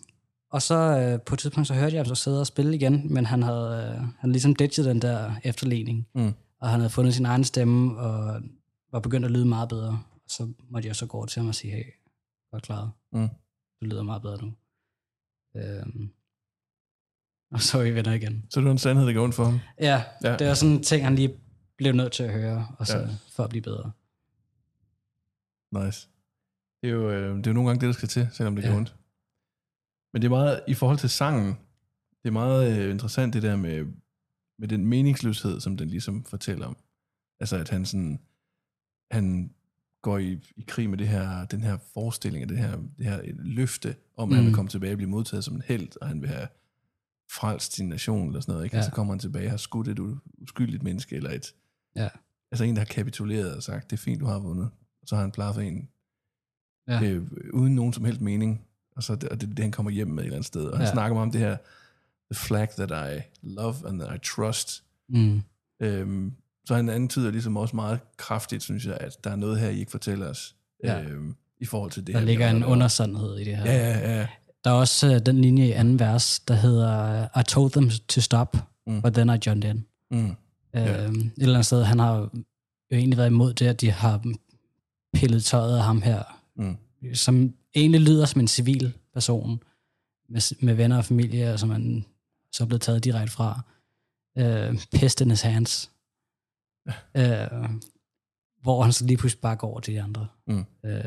og så øh, på et tidspunkt, så hørte jeg ham så sidde og spille igen, men han havde, øh, han havde ligesom ditchet den der efterligning. Mm. Og han havde fundet sin egen stemme, og var begyndt at lyde meget bedre. Og så måtte jeg så gå over til ham og sige, hey, godt klaret. Mm. Du lyder meget bedre nu. Øhm, og så er vi venner igen. Så det var en sandhed, der går ondt for ham. Ja, Ja. det var sådan en ting, han lige blev nødt til at høre, og så Ja. for at blive bedre. Nice. Det er jo, øh, det er jo nogle gange det, der skal til, selvom det. Ja. gør ondt. Men det er meget, i forhold til sangen, det er meget øh, interessant det der med, med den meningsløshed, som den ligesom fortæller om. Altså at han sådan, han går i, i krig med det her, den her forestilling, og det her, det her løfte om, at han vil Mm. komme tilbage og blive modtaget som en held, og han vil have frelst sin nation, eller sådan noget, ikke? Ja. Og så kommer han tilbage og har skudt et uskyldigt menneske, eller et, Ja. altså en, der har kapituleret og sagt, det er fint, du har vundet. Og så har han plaffet en, Ja. øh, uden nogen som helst mening. Og så og det er det, han kommer hjem med et eller andet sted. Og han Ja. snakker om det her, the flag that I love and that I trust. Mm. Øhm, så han antyder ligesom også meget kraftigt, synes jeg, at der er noget her, I ikke fortæller os. Ja. Øhm, I forhold til det Der her. ligger vi en undersandhed i det her. Ja, ja, ja. Der er også øh, den linje i anden vers, der hedder, I told them to stop, Mm. but then I joined in. Mm. Ja. Øhm, et eller andet sted, han har jo egentlig været imod det, at de har pillet tøjet af ham her, Mm. som egentlig lyder som en civil person, med, med venner og familie, som han så er blevet taget direkte fra. Øh, Pest in his hands. Øh, hvor han så lige pludselig bare går over til de andre. Mm. Øh,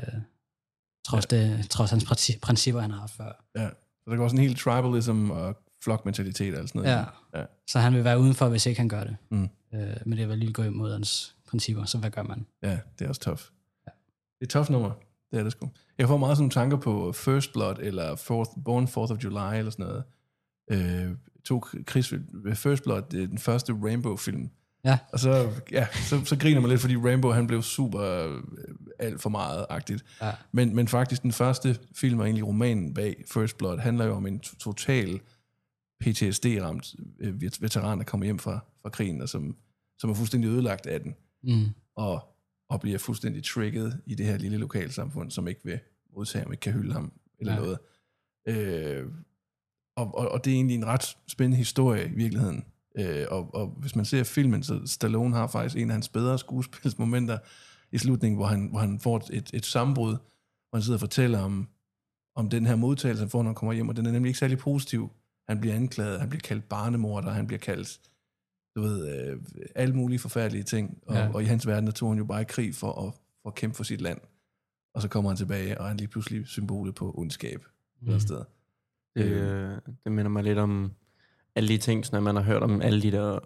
trods, det, trods hans princi- principper, han har haft før. ja. Så der går sådan en helt tribalism og flokmentalitet og sådan noget. Ja. ja. Så han vil være udenfor, hvis ikke han gør det. Mm. Øh, men det vil lige gå imod hans principper, så hvad gør man? Ja, det er også tough. Ja. Det er et tough nummer. Det er det sgu. Jeg får meget sådan nogle tanker på First Blood, eller Fourth, Born 4th of July, eller sådan noget. Øh, to krigsfilm. First Blood, det er den første Rainbow-film. Ja. Og så, ja, så, så griner man lidt, fordi Rainbow, han blev super øh, alt for meget-agtigt. Ja. Men, men faktisk den første film, og egentlig romanen bag First Blood, handler jo om en to- total PTSD-ramt øh, vet- veteran, der kommer hjem fra, fra krigen, og som, som er fuldstændig ødelagt af den Mm. og, og bliver fuldstændig trigget i det her lille lokalsamfund, som ikke vil modtage ham, ikke kan hylde ham, eller. Ja. noget. Øh, og, og, og det er egentlig en ret spændende historie i virkeligheden. Øh, og, og hvis man ser filmen, så Stallone har faktisk en af hans bedre skuespilsmomenter i slutningen, hvor han, hvor han får et, et, sammenbrud, hvor han sidder og fortæller om, om den her modtagelse, han får, når han kommer hjem, og den er nemlig ikke særlig positiv. Han bliver anklaget, han bliver kaldt barnemorder, han bliver kaldt du ved, øh, alle mulige forfærdelige ting. Og, ja. Og i hans verden, der tog han jo bare i krig for at, for at kæmpe for sit land. Og så kommer han tilbage, og han er lige pludselig symbolet på ondskab. Mm. sted. Det, øh, det minder mig lidt om alle de ting, sådan at man har hørt om alle de der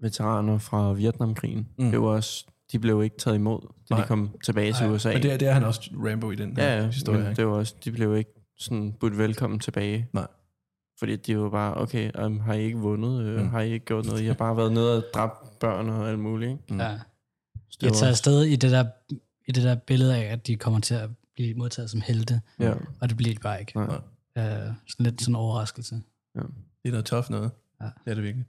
veteraner fra Vietnamkrigen. Mm. Det var også, de blev ikke taget imod, da Nej. de kom tilbage til Nej. USA. Men det er, det er han også Rambo i den her ja, ja, historie. men ikke? det var også, de blev ikke sådan budt velkommen tilbage. Nej. Fordi de var bare, okay, um, har I ikke vundet? Øh, Mm. Har I ikke gjort noget? I har bare været nede og dræbt børn og alt muligt. Ikke? Mm. Ja. Så De er taget afsted i det, der, i det der billede af, at de kommer til at blive modtaget som helte, ja. og det bliver de bare ikke. Nej. Øh, sådan lidt sådan en overraskelse. Det er noget tough noget. Ja. Det er det virkelig.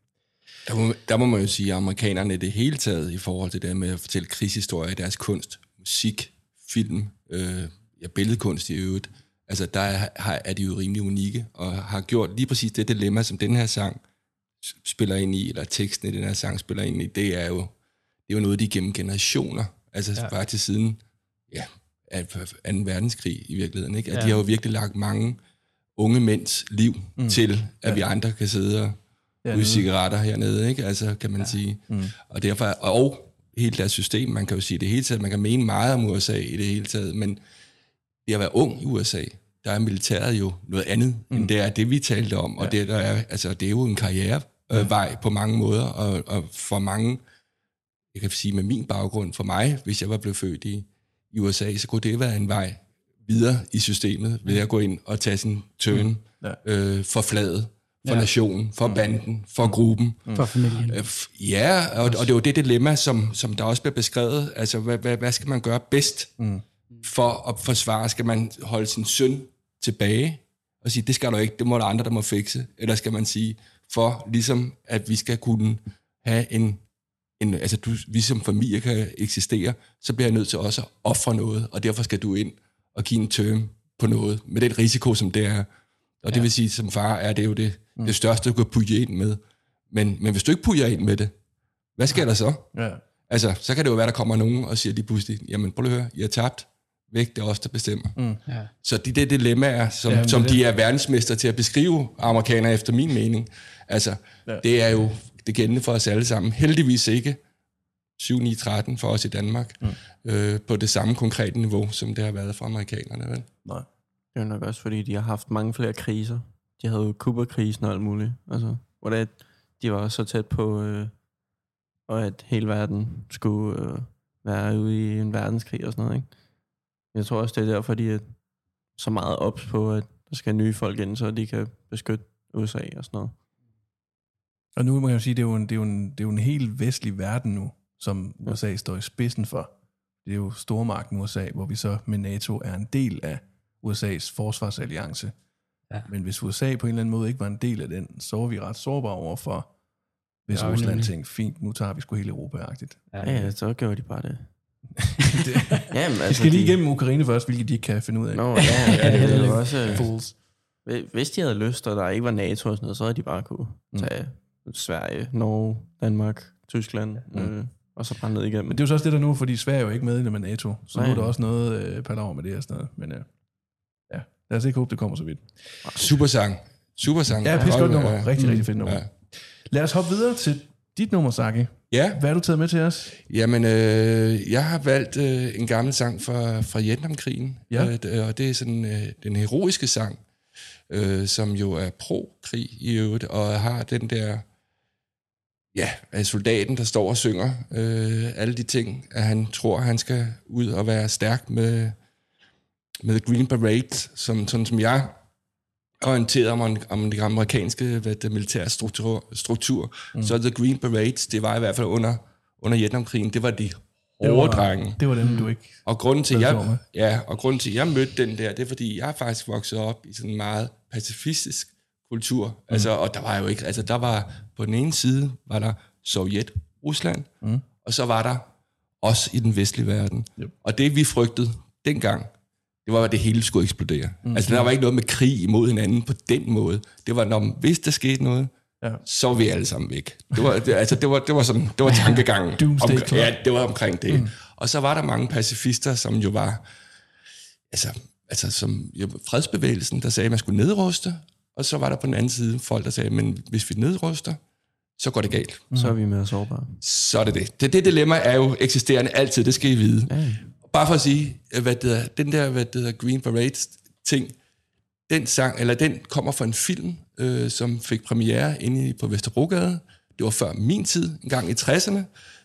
Der må, der må man jo sige, at amerikanerne i det hele taget i forhold til det med at fortælle krigshistorier i deres kunst, musik, film, øh, ja, billedkunst i øvrigt, altså der er, har, er de jo rimelig unikke, og har gjort lige præcis det dilemma, som den her sang spiller ind i, eller teksten i den her sang spiller ind i, det er jo, det er jo noget, de gennem generationer, altså ja. Faktisk siden ja, af 2. verdenskrig i virkeligheden, ikke? at. Ja. de har jo virkelig lagt mange unge mænds liv mm. til, at ja. vi andre kan sidde og Ja, ryge cigaretter hernede, ikke? Altså, kan man ja. sige. Mm. Og derfor, og hele deres system, man kan jo sige det hele taget, man kan mene meget om USA i det hele taget, men det at være ung i USA, der er militæret jo noget andet, mm. end det er det, vi talte om, og Ja. det, der er, altså, det er jo en karrierevej øh, på mange måder, og, og for mange, jeg kan sige med min baggrund, for mig, hvis jeg var blevet født i, i USA, så kunne det være en vej videre i systemet, ved at gå ind og tage sin turn Ja. øh, for fladet, for Ja. nationen, for banden, for gruppen. For familien. Øh, Ja, og, og det er jo det dilemma, som, som der også bliver beskrevet. Altså, hvad, hvad, hvad skal man gøre bedst mm. for at forsvare? Skal man holde sin søn tilbage og sige, det skal du ikke, det må der andre, der må fikse? Eller skal man sige, for ligesom at vi skal kunne have en, en altså du, vi som familie kan eksistere, så bliver jeg nødt til også at ofre noget, og derfor skal du ind og give en term på noget, med den risiko, som det er. Og det vil sige, som far er det jo det, mm. det største, du kan putte ind med. Men, men hvis du ikke putter ind med det, hvad sker der så? Ja. Altså, så kan det jo være, der kommer nogen og siger lige pludselig, jamen prøv lige at høre, I har tabt. Væk, det er os, der bestemmer. Mm. Ja. Så de der dilemmaer, som, Jamen, ja, som det er de er verdensmester til at beskrive amerikanere efter min mening, altså, Ja. ja. det er jo det gældende for os alle sammen. Heldigvis ikke 7-9-13 for os i Danmark, mm. Øh, på det samme konkrete niveau, som det har været for amerikanerne. Vel? Nej. Det er nok også, fordi de har haft mange flere kriser. De havde jo Kuba-krisen og alt muligt. Altså, hvor det, de var så tæt på, øh, og at hele verden skulle øh, være ude i en verdenskrig og sådan noget. Ikke? Jeg tror også, det er derfor, de er så meget ops på, at der skal nye folk ind, så de kan beskytte USA og sådan noget. Og nu må jeg jo sige, det er jo en, det er jo en, det er jo en helt vestlig verden nu, som USA står i spidsen for. Det er jo stormagten USA, hvor vi så med NATO er en del af USA's forsvarsalliance. Ja. Men hvis USA på en eller anden måde ikke var en del af den, så var vi ret sårbare over for, hvis Ja, ja, Rusland nemlig. tænkte, fint, nu tager vi sgu hele Europa-agtigt. Ja, ja, så gjorde de bare det. det, Jamen, vi skal lige igennem Ukraine først, hvilket de ikke kan finde ud af. Nå, ja, ja, det, det er jo også... Fools. Hvis de havde lyst, og der ikke var NATO og sådan noget, så havde de bare kunne tage Sverige, Norge, Danmark, Tyskland, mm. øh, og så bare ned igennem. Men det er jo så også det der nu, fordi Sverige er jo ikke med i NATO, så Nej. nu er der også noget øh, palaver med det og sådan noget. Men øh, ja, lad os ikke håbe, det kommer så vidt. Supersang. Supersang. Ja, pisse godt nummer. Ja. Rigtig, rigtig fedt nummer. Ja. Lad os hoppe videre til dit nummer, Saki. Ja, Hvad har du taget med til os? Jamen, øh, jeg har valgt øh, en gammel sang fra, fra Vietnamkrigen, Ja. øh, og det er sådan øh, den heroiske sang, øh, som jo er pro-krig i øvrigt, og har den der, ja, af soldaten, der står og synger øh, alle de ting, at han tror, han skal ud og være stærk med, med Green Beret, som, sådan som jeg orienteret om, om den amerikanske hvad det, militære struktur, struktur mm. så The Green Berets, det var i hvert fald under, under Vietnamkrigen, det var de Det hårde drenge. Det var dem, du ikke... Og grunden til, jeg, ja, og grunden til, at jeg mødte den der, det er, fordi jeg er faktisk vokset op i sådan en meget pacifistisk kultur. Mm. Altså, og der var jo ikke, altså der var, på den ene side var der Sovjet, Rusland, mm. og så var der os i den vestlige verden. Yep. Og det vi frygtede dengang, det var, at det hele skulle eksplodere. Mm. Altså der var ikke noget med krig imod hinanden på den måde. Det var, når hvis der skete noget, Ja. så var vi alle sammen væk. Det var, det, altså, det var, det var sådan, det var tankegangen. Doomsday Clock. ja, det var omkring det. Mm. Og så var der mange pacifister, som jo var, altså, altså som jo, fredsbevægelsen, der sagde, at man skulle nedruste, og så var der på den anden side folk, der sagde, men hvis vi nedruster, så går det galt. Så er vi mere sårbare. Så er det det. Det, det dilemma er jo eksisterende altid, det skal I vide. Ja. Bare for at sige, hvad det er, den der hvad det hedder, Green Beret ting, den sang, eller den kommer fra en film, øh, som fik premiere inde i- på Vesterbrogade. Det var før min tid, en gang i 60'erne.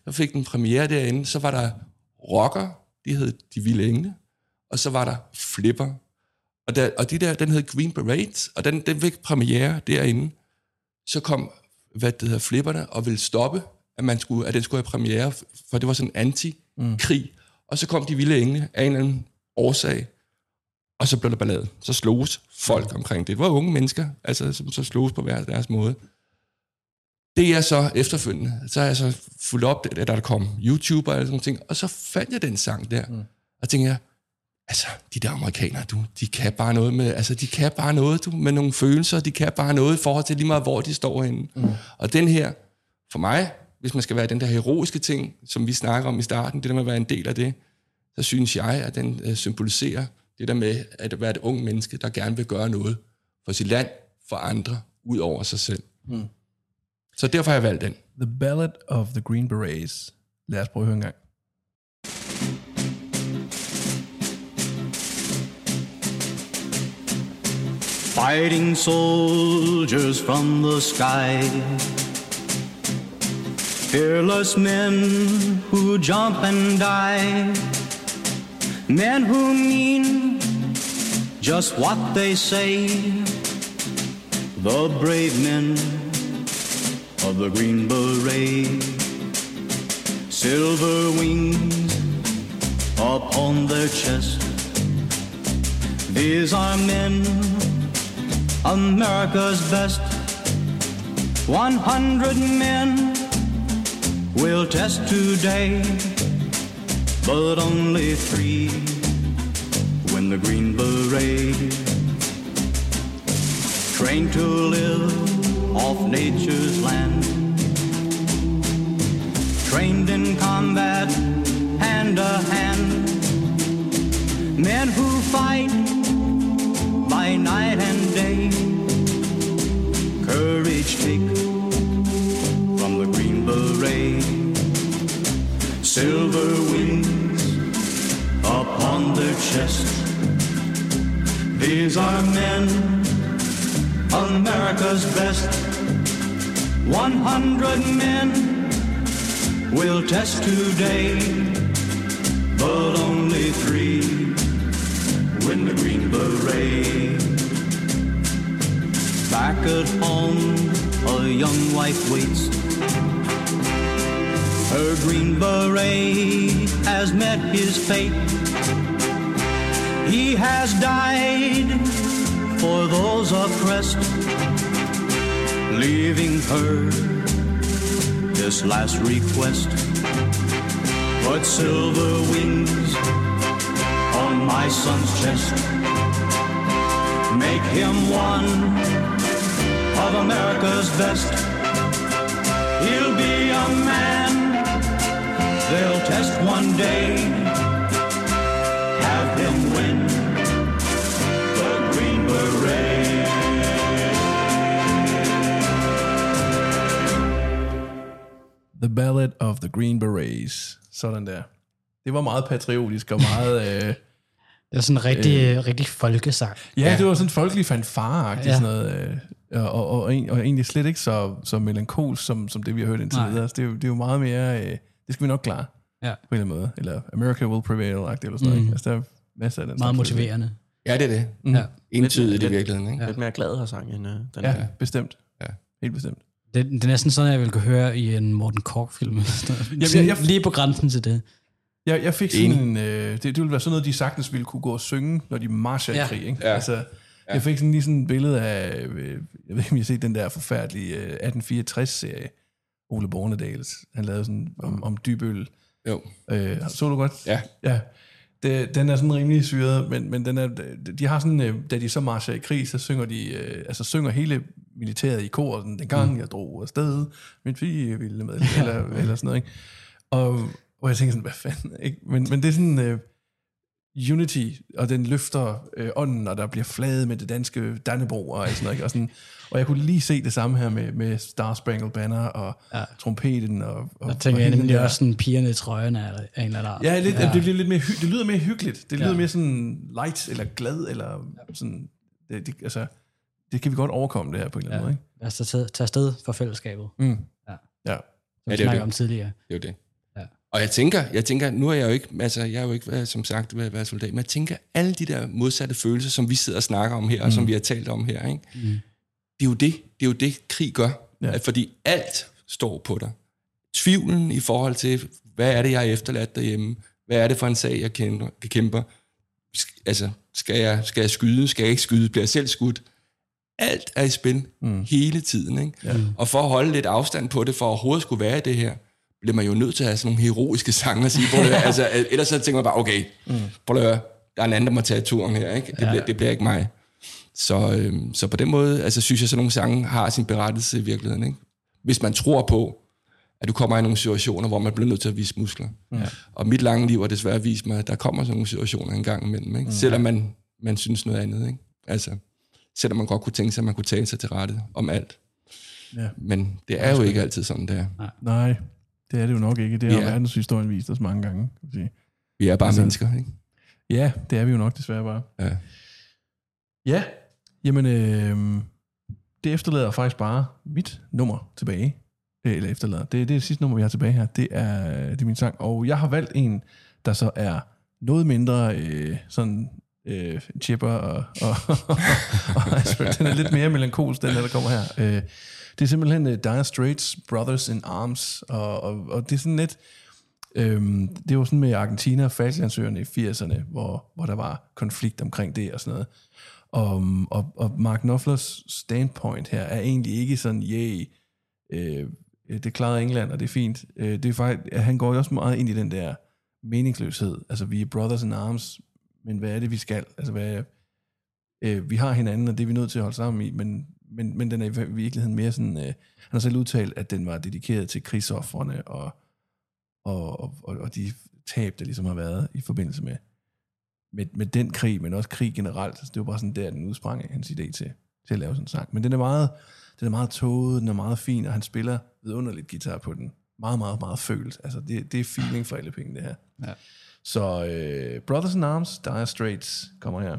Der fik den premiere derinde. Så var der rocker, de hed De Vilde Engle. Og så var der Flipper. Og, der, og de der, den hed Green Beret, og den, den fik premiere derinde. Så kom, hvad det hedder, Flipperne, og ville stoppe, at, man skulle, at den skulle have premiere, for det var sådan en anti-krig. Mm. Og så kom De Vilde Engle af en eller anden årsag, og så blev der ballade. Så sloges folk omkring det. Det var unge mennesker, altså, som så sloges på hver deres måde. Det er så efterfølgende, så har jeg så fulgt op, da der kom YouTuber og sådan nogle ting, og så fandt jeg den sang der, mm. og tænkte jeg, altså, de der amerikanere, du, de kan bare noget med, altså, de kan bare noget, du, med nogle følelser, de kan bare noget i forhold til lige meget, hvor de står henne. Mm. Og den her, for mig, hvis man skal være den der heroiske ting, som vi snakker om i starten, det der med at være en del af det, så synes jeg, at den øh, symboliserer det der med at være et ung menneske, der gerne vil gøre noget for sit land, for andre, ud over sig selv. Mm. Så derfor har jeg valgt den. The Ballad of the Green Berets. Lad os prøve at høre en gang. Fighting soldiers from the sky. Fearless men who jump and die. Men who mean just what they say. the brave men of the Green Beret. Silver wings upon their chest. These are men, America's best. One hundred men will test today, but only three win the Green Beret. Trained to live off nature's land. Trained in combat, hand to hand. Men who fight by night and day. Courage take from the Green Beret. Silver wings upon their chest. These are men, America's best. One hundred men will test today, but only three win the Green Beret. Back at home, a young wife waits. Her Green Beret has met his fate. He has died for those oppressed, leaving her this last request. Put silver wings my son's chest. Make him one of America's best. He'll be a man they'll test one day. Have him win the Green Beret. The Ballad of the Green Berets. Sådan der. Det var meget patriotisk og meget... øh, Det er sådan en rigtig, øh. rigtig folkesang. ja, Ja. det var sådan en folkelig fanfare ja. Ja. sådan noget. Øh, og, og, og, en- og egentlig slet ikke så, så melankolsk, som, som det vi har hørt indtil videre. Altså, det, er jo, det er jo meget mere... Øh, det skal vi nok klare, Ja. på en eller anden måde. Eller America will prevail, eller sådan noget. Mhm. Altså, der er masser af den Meget motiverende. Ja, det er det. Mm. Ja. Entydigt i lidt- virkeligheden, ikke? Lidt mere glad her sang end uh, den Ja, her. bestemt. Ja. Helt bestemt. Det, det er næsten sådan, jeg ville kunne høre i en Morten Kork-film. Jamen, jeg- jeg- Lige på grænsen til det. Jeg, jeg fik sådan en, øh, det, det ville være sådan noget, de sagtens ville kunne gå og synge, når de marcher ja. Ja. i krig. Ikke? Ja. Altså, jeg fik sådan lige sådan et billede af, øh, jeg ved ikke, om I har set den der forfærdelige øh, 1864-serie, Ole Bornedals. Han lavede sådan om, om dybøl. Jo. Øh, så du godt? Ja. Ja. Det, den er sådan rimelig syret, men, men den er, de har sådan, øh, da de så marcher i krig, så synger de, øh, altså synger hele militæret i kor, den gang jeg drog afsted, min fie ville med, eller, eller sådan noget, ikke? Og, og jeg tænker sådan, hvad fanden, ikke? Men, men det er sådan, øh, unity, og den løfter øh, ånden, og der bliver flaget med det danske Dannebro, og sådan noget, ikke? Og, sådan, og jeg kunne lige se det samme her med, med Star Spangled Banner, og ja. Trompeten, og, og Jeg tænker jeg nemlig der- også sådan pigerne i trøjerne af af en eller anden art. Ja, lidt, ja. Det, bliver lidt mere, hy- det lyder mere hyggeligt. Det lyder ja. Mere sådan light, eller glad, eller sådan... Det, det, altså, det kan vi godt overkomme det her på en eller anden Ja. måde, ikke? Lad os tage, afsted for fællesskabet, Mm. Ja. Ja. som Ja, vi er det. om tidligere. Det er jo det. Og jeg tænker, jeg tænker, nu er jeg jo ikke, altså jeg er jo ikke, som sagt, været, været soldat, men jeg tænker, alle de der modsatte følelser, som vi sidder og snakker om her, mm. og som vi har talt om her, ikke? Mm. det er jo det, det er jo det, krig gør. Ja. Fordi alt står på dig. Tvivlen i forhold til, hvad er det, jeg har efterladt derhjemme? Hvad er det for en sag, jeg kæmper? kæmper? Sk- Altså, skal jeg, skal jeg skyde? Skal jeg ikke skyde? Bliver jeg selv skudt? Alt er i spil mm. hele tiden. Ikke? Ja. Og for at holde lidt afstand på det, for at overhovedet skulle være i det her, bliver man jo nødt til at have sådan nogle heroiske sange at sige det. altså, ellers så tænker man bare, okay, mm. prøv at høre, der er en anden, der må tage turen her. Ikke? Det, ja. bliver, det bliver ikke mig. Så, øhm, så på den måde, altså, synes jeg, at sådan nogle sange har sin berettelse i virkeligheden. Ikke? Hvis man tror på, at du kommer i nogle situationer, hvor man bliver nødt til at vise muskler. Ja. Og mit lange liv har desværre vist mig, at der kommer sådan nogle situationer en gang imellem. Ikke? Selvom man, man synes noget andet. Ikke? Altså, selvom man godt kunne tænke sig, at man kunne tale sig til rette om alt. Ja. Men det er jo ikke altid sådan, det er. Nej, det er det jo nok ikke. Det har ja. verdenshistorien vist os mange gange. Kan sige. Vi er bare Altså- altså, mennesker, ikke? Ja, det er vi jo nok desværre bare. Ja. Ja, jamen, øh, det efterlader faktisk bare mit nummer tilbage. Øh, Eller efterlader. Det, det er det sidste nummer, vi har tilbage her. Det er, det er min sang. Og jeg har valgt en, der så er noget mindre øh, sådan øh, Chipper og, og, og Aspect. Den er lidt mere melankolsk, den der, der kommer her. Øh, det er simpelthen uh, Dire Straits Brothers in Arms, og, og, og det er sådan lidt... Øhm, det var sådan med Argentina og Falklandsøerne i 80'erne, hvor, hvor der var konflikt omkring det og sådan noget. Og, og, og Mark Knopflers standpoint her er egentlig ikke sådan, yay, øh, det klarede England, og det er fint. Øh, det er faktisk, at han går jo også meget ind i den der meningsløshed. Altså, vi er brothers in arms, men hvad er det, vi skal? Altså, hvad er, øh, vi har hinanden, og det er vi nødt til at holde sammen i, men, men, men den er i virkeligheden mere sådan... Øh, han har selv udtalt, at den var dedikeret til krigsoffrene og, og, og, og de tab, der ligesom har været i forbindelse med, med, med den krig, men også krig generelt. Altså, det var bare sådan der, den udsprang af hans idé til, til at lave sådan en sang. Men den er meget, den er meget toget, den er meget fin, og han spiller vidunderligt guitar på den. Meget, meget, meget følt. Altså, det, det er feeling for alle penge, det her. Ja. Så uh, Brothers in Arms, Dire Straits kommer her.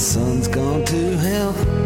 sun's gone to hell.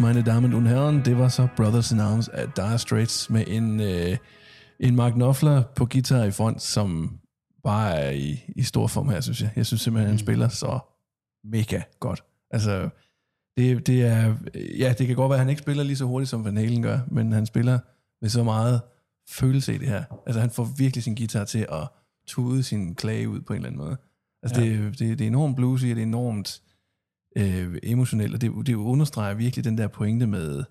Yes, meine Damen und Herren, det var så Brothers in Arms af Dire Straits med en, øh, en Mark Knopfler på guitar i front, som bare er i, i stor form her, synes jeg. Jeg synes simpelthen, han spiller så mega godt. Altså, det, det er, ja, det kan godt være, at han ikke spiller lige så hurtigt, som Van Halen gør, men han spiller med så meget følelse i det her. Altså, han får virkelig sin guitar til at tude sin klage ud på en eller anden måde. Altså, ja. det, det, det er enormt bluesy, og det er enormt øh, emotionelt, og det, det understreger virkelig den der pointe med,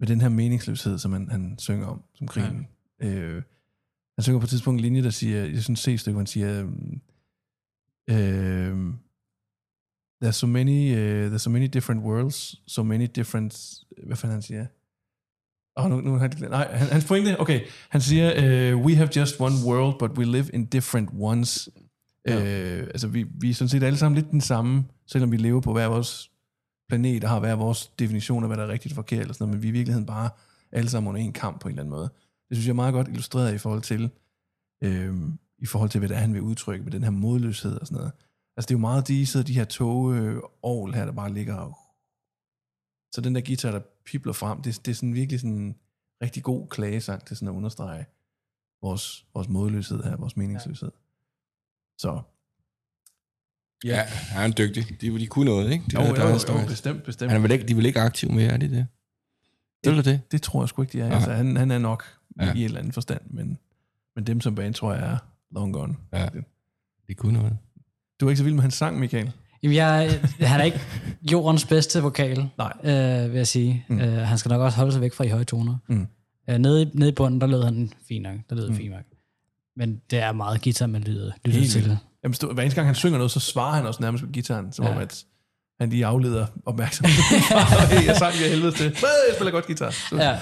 med den her meningsløshed, som han, han synger om, som krigen. Ja. Øh, han synger på et tidspunkt en linje, der siger, jeg synes C-stykke, hvor han siger, øh, there's so many, uh, there's so many different worlds, so many different, hvad fanden han siger? Oh, nu, nu har jeg nej, han, hans pointe, okay, han siger, uh, we have just one world, but we live in different ones. Ja. Uh, altså, vi, vi er sådan set alle sammen lidt den samme, selvom vi lever på hver vores planet, og har hver vores definition af, hvad der er rigtigt og forkert, eller sådan noget, men vi er i virkeligheden bare alle sammen under en kamp på en eller anden måde. Det synes jeg er meget godt illustreret i forhold til, øh, i forhold til, hvad det er, han vil udtrykke med den her modløshed og sådan noget. Altså, det er jo meget de, sidder de her tog øh, her, der bare ligger og... Så den der guitar, der pipler frem, det, det er sådan virkelig sådan en rigtig god klagesang til sådan at understrege vores, vores modløshed her, vores meningsløshed. Så, Ja, han er dygtig. De, de kunne noget, ikke? De jo, der, jo, der er jo, jo, bestemt, bestemt. Han er vel ikke, de vel ikke aktive mere, er de det? Det er det. Det tror jeg sgu ikke, de er. Altså, han, han er nok ja. I en eller anden forstand, men, men dem som band tror jeg er long gone. Ja. De kunne noget. Du er ikke så vild med hans sang, Michael? Jamen, jeg, han er ikke jordens bedste vokal, Nej. øh, vil jeg sige. Mm. Øh, han skal nok også holde sig væk fra de høje toner. Mm. Øh, nede, i- nede i bunden, der lød han fint nok. Der lød Mm. fint nok. Men det er meget guitar, man lytter, lytter Helt til. Jamen, stå, hver eneste gang han synger noget, så svarer han også nærmest med gitaren, som ja. Om at han lige afleder opmærksomheden. hey, jeg sang jeg helvede til. "Øh, Jeg spiller godt guitar. Så, Ja.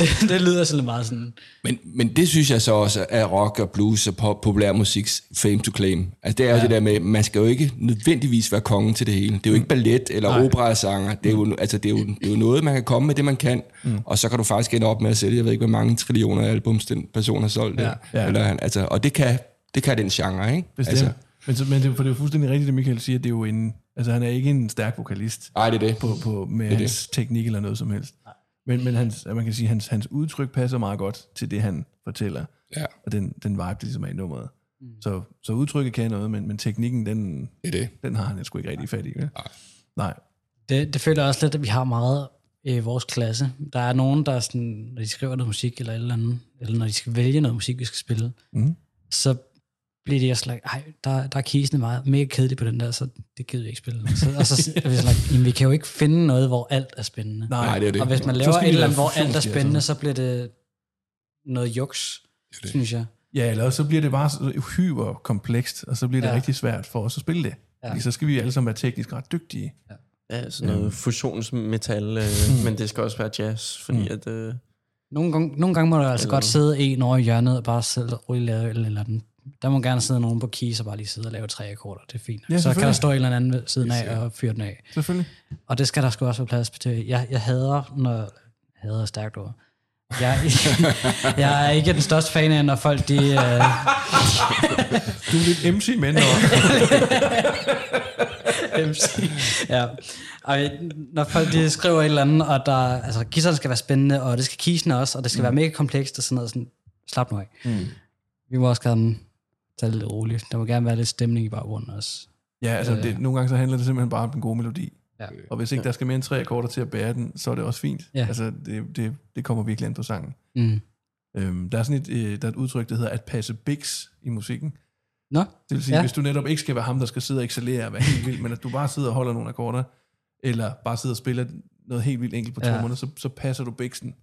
det, det lyder sådan meget sådan... Men, men det synes jeg så også er rock og blues og pop, populær musiks fame to claim. Altså det er jo Ja. det der med, man skal jo ikke nødvendigvis være kongen til det hele. Det er jo ikke ballet eller Nej. operasanger. Det er, jo, altså, det, er jo, det er jo noget, man kan komme med det, man kan. Mm. Og så kan du faktisk ende op med at sælge, jeg ved ikke, hvor mange trillioner albums den person har solgt. Ja. Ja. Eller, altså, og det kan, det kan den genre, ikke? Bestemt. Altså, Altså, men, så, men det, for det er jo fuldstændig rigtigt, det Michael siger, det er jo en, altså han er ikke en stærk vokalist ej, det er det. på, på, med Det er hans teknik eller noget som helst. Men, men hans, man kan sige, hans, hans udtryk passer meget godt til det, han fortæller, Ja, og den, den vibe, der ligesom er i nummeret. Mm. Så, så udtrykket kan noget, men, men teknikken, den, det er det. den har han sgu ikke rigtig fat i. Vel? Nej. Nej. Det, det føler jeg også lidt, at vi har meget i vores klasse. Der er nogen, der er sådan, når de skriver noget musik eller et eller andet, eller når de skal vælge noget musik, vi skal spille, Mhm. så bliver de også like, ej, der, der er kisene meget mega kedelige på den der, så det gider vi ikke spille. Så, og så er vi sådan like, jamen, vi kan jo ikke finde noget, hvor alt er spændende. Nej, det er det. Og hvis man laver et eller andet, hvor alt er spændende, så. så bliver det noget juks, det. synes jeg. Ja, eller så bliver det bare så hyper komplekst, og så bliver det Ja. ja. rigtig svært for os at spille det. Ja. Ja. Så skal vi alle sammen være teknisk ret dygtige. Ja, sådan noget fusionsmetal, øh, men det skal også være jazz, fordi Mm. at... Øh, Nogle gange, nogle gange må der altså Eller- godt sidde en over i hjørnet og bare selv ryge eller, eller den. Der må gerne sidde nogen på keys og bare lige sidde og lave tre akkorder. Det er fint. Ja, så kan der stå en eller anden ved siden af og fyre den af. Selvfølgelig. Og det skal der sgu også være plads til. Jeg, jeg hader, når... Hader er stærkt ord. Jeg, jeg er ikke den største fan af, når folk de... Øh, Du er lidt MC, men MC. ja. Og når folk de skriver et eller andet, og der, altså, guitaren skal være spændende, og det skal kisen også, og det skal mm. være mega komplekst og sådan noget. Sådan, slap nu af. Mm. Vi må også gerne tage det lidt roligt. Der må gerne være lidt stemning i baggrunden også. Ja, altså Øh. det, nogle gange så handler det simpelthen bare om den gode melodi. Ja. Og hvis ikke der skal mere end tre akkorder til at bære den, så er det også fint. Ja. Altså det, det, det kommer virkelig an på sangen. Mm. Øhm, der, er sådan et, øh, der er et udtryk, der hedder at passe bigs i musikken. Nå, Det vil sige, Ja. ja. hvis du netop ikke skal være ham, der skal sidde og excellere og være helt vild, men at du bare sidder og holder nogle akkorder, eller bare sidder og spiller noget helt vildt enkelt på Ja. trommerne, så, så passer du biksen.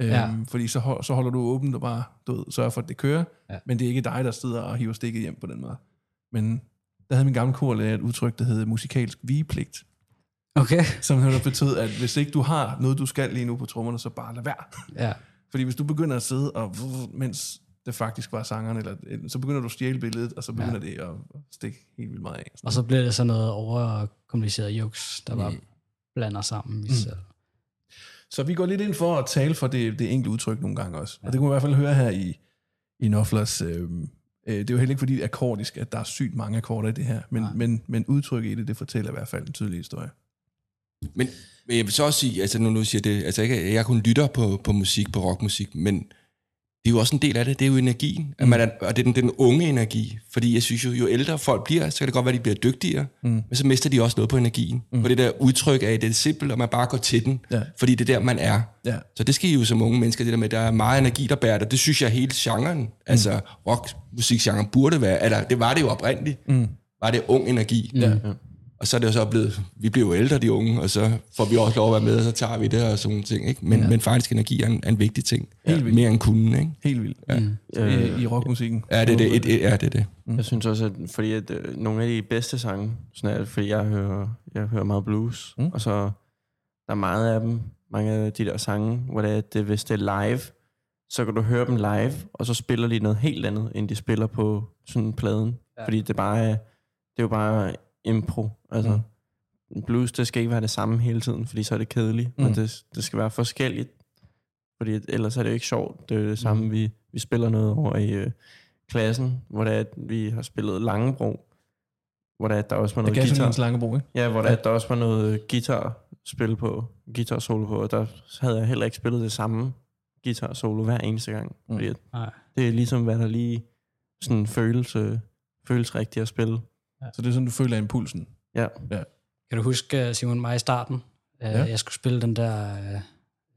Øhm, Ja. Fordi så, hold- så holder du åbent og bare du ved, sørger for, at det kører, Ja. men det er ikke dig, der sidder og hiver stikket hjem på den måde. Men der havde min gamle korlærer et udtryk, der hed musikalsk vigepligt, okay. som netop betød, at hvis ikke du har noget, du skal lige nu på trommerne, så bare lad være. Ja. Fordi hvis du begynder at sidde, og mens det faktisk var sangeren, eller, så begynder du at stjæle billedet, og så begynder ja. det at stikke helt vildt meget af. Og så bliver det sådan noget overkompliceret juks, der bare blander sammen selv. Så vi går lidt ind for at tale for det, det enkelte udtryk nogle gange også. Ja. Og det kunne man i hvert fald høre her i, i Knopflers. Øh, øh, det er jo heller ikke fordi, det er akkordisk, at der er sygt mange akkorder i det her, men, men, men udtrykket i det, det fortæller i hvert fald en tydelig historie. Men, men jeg vil så også sige, altså nu nu siger det, altså jeg, jeg kun lytter på, på musik, på rockmusik, men det er jo også en del af det, det er jo energien, at man er, og det er den, den unge energi, fordi jeg synes jo, jo ældre folk bliver, så kan det godt være, at de bliver dygtigere, mm. men så mister de også noget på energien, mm. på det der udtryk af, det er simpelt, og man bare går til den, Ja. fordi det er der, man er. Ja. Så det skal I jo som unge mennesker, det der med, der er meget energi, der bærer det. Det synes jeg hele genren, mm. altså rockmusikgenren burde være, eller det var det jo oprindeligt, mm. var det ung energi. Ja. Og så er det jo så blevet, vi bliver jo ældre, de unge, og så får vi også lov at være med, og så tager vi det og sådan nogle ting. Ikke? Men, ja. men faktisk energi er en, er en vigtig ting. Helt vildt. Mere end kunden, ikke? Helt vildt. Ja. øh, I, I rockmusikken. Ja, det er det. Et, et, ja, det, er det. Jeg synes også, at fordi at, øh, nogle af de bedste sange, sådan er det, fordi jeg hører, jeg hører meget blues, mm. og så der er meget af dem, mange af de der sange, hvor det er, at det, hvis det er live, så kan du høre dem live, og så spiller de noget helt andet, end de spiller på sådan en pladen. Ja. Fordi det bare er, det er jo bare impro. Altså, mm. blues, det skal ikke være det samme hele tiden, fordi så er det kedeligt, mm. men det, det skal være forskelligt, fordi at ellers er det jo ikke sjovt. Det er jo det samme, mm. vi, vi spiller noget over i øh, klassen, hvor det er, at vi har spillet Langebro, hvor der, der også var Det noget guitar. en Langebro, ikke? Ja, hvor der, der også var noget guitar spil på, guitar solo på, og der havde jeg heller ikke spillet det samme guitar solo hver eneste gang. Mm. Fordi at det er ligesom, hvad der lige sådan føles, øh, føles rigtigt at spille. Så det er sådan, du føler impulsen. Ja. Kan du huske, øh, Simon, mig i starten? Ja. Ja. Jeg skulle spille den der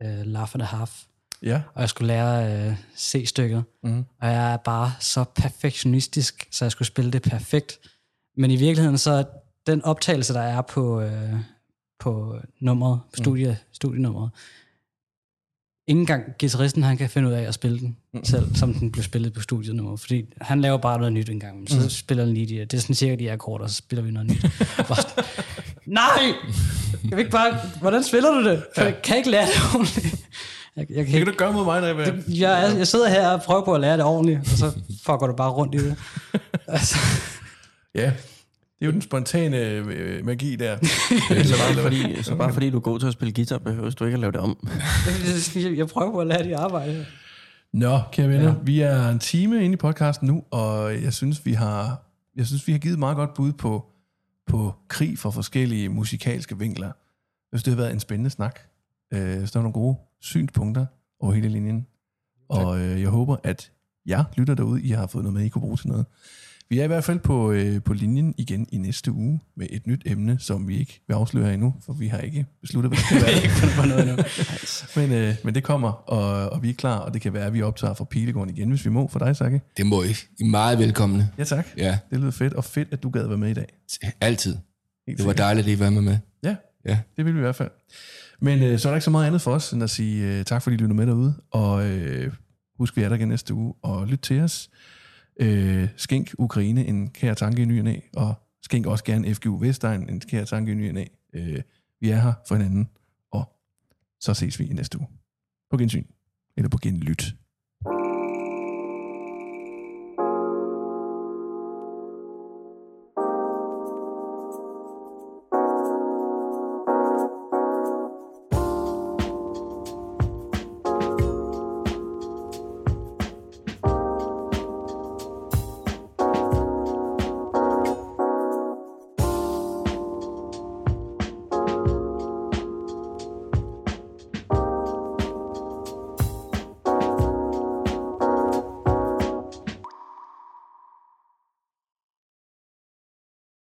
uh, uh, Laugh and a Half, Ja. og jeg skulle lære uh, C-stykket. Mhm. Og jeg er bare så perfektionistisk, så jeg skulle spille det perfekt. Men i virkeligheden, så den optagelse, der er på, uh, på nummeret, studie, studienummeret, ingen gang guitaristen, han kan finde ud af at spille den selv, som den blev spillet på studienummeret. Fordi han laver bare noget nyt en gang, men så Mm. spiller han lige de Det er sådan cirka de akkorder, så spiller vi noget nyt. Bare sådan, Nej! Jeg vil ikke bare... Hvordan spiller du det? For jeg kan ikke lære det ordentligt. Jeg, jeg, kan Det kan ikke, du gøre mod mig, når jeg vil. jeg, er- jeg sidder her og prøver på at lære det ordentligt, og så fucker du bare rundt i det. Altså, Ja. Det er jo den spontane øh, magi der. Så bare, fordi, så bare fordi du er god til at spille guitar, behøver du ikke at lave det om. jeg, jeg prøver på at lære det arbejde. Nå, kære venner, ja. vi er en time inde i podcasten nu, og jeg synes, vi har, jeg synes, vi har givet et meget godt bud på, på krig for forskellige musikalske vinkler. Jeg synes, det har været en spændende snak. Øh, så der er nogle gode synspunkter over hele linjen. Og øh, jeg håber, at jer lytter derude, I har fået noget med, I kunne bruge til noget. Vi er i hvert fald på, øh, på linjen igen i næste uge med et nyt emne, som vi ikke vil afsløre endnu, for vi har ikke besluttet, hvad det skal være. ikke fundet på noget endnu. men, øh, men det kommer, og, og vi er klar, og det kan være, at vi optager fra Pilegården igen, hvis vi må for dig, Sakke. Det må I. I er meget velkomne. Ja, tak. Ja, Det lyder fedt, og fedt, at du gad være med i dag. altid. Helt Det var dejligt, at I var med med. Ja, Ja. det vil vi i hvert fald. Men øh, så er der ikke så meget andet for os, end at sige øh, tak, fordi I lytter med derude. Og øh, husk, vi er der igen næste uge, og lyt til os. Øh, skænk Ukraine en kære tanke i ny og og skænk også gerne FGU Vestegn en kære tanke i ny og. Øh, vi er her for hinanden, og så ses vi i næste uge. På gensyn, eller på genlyt.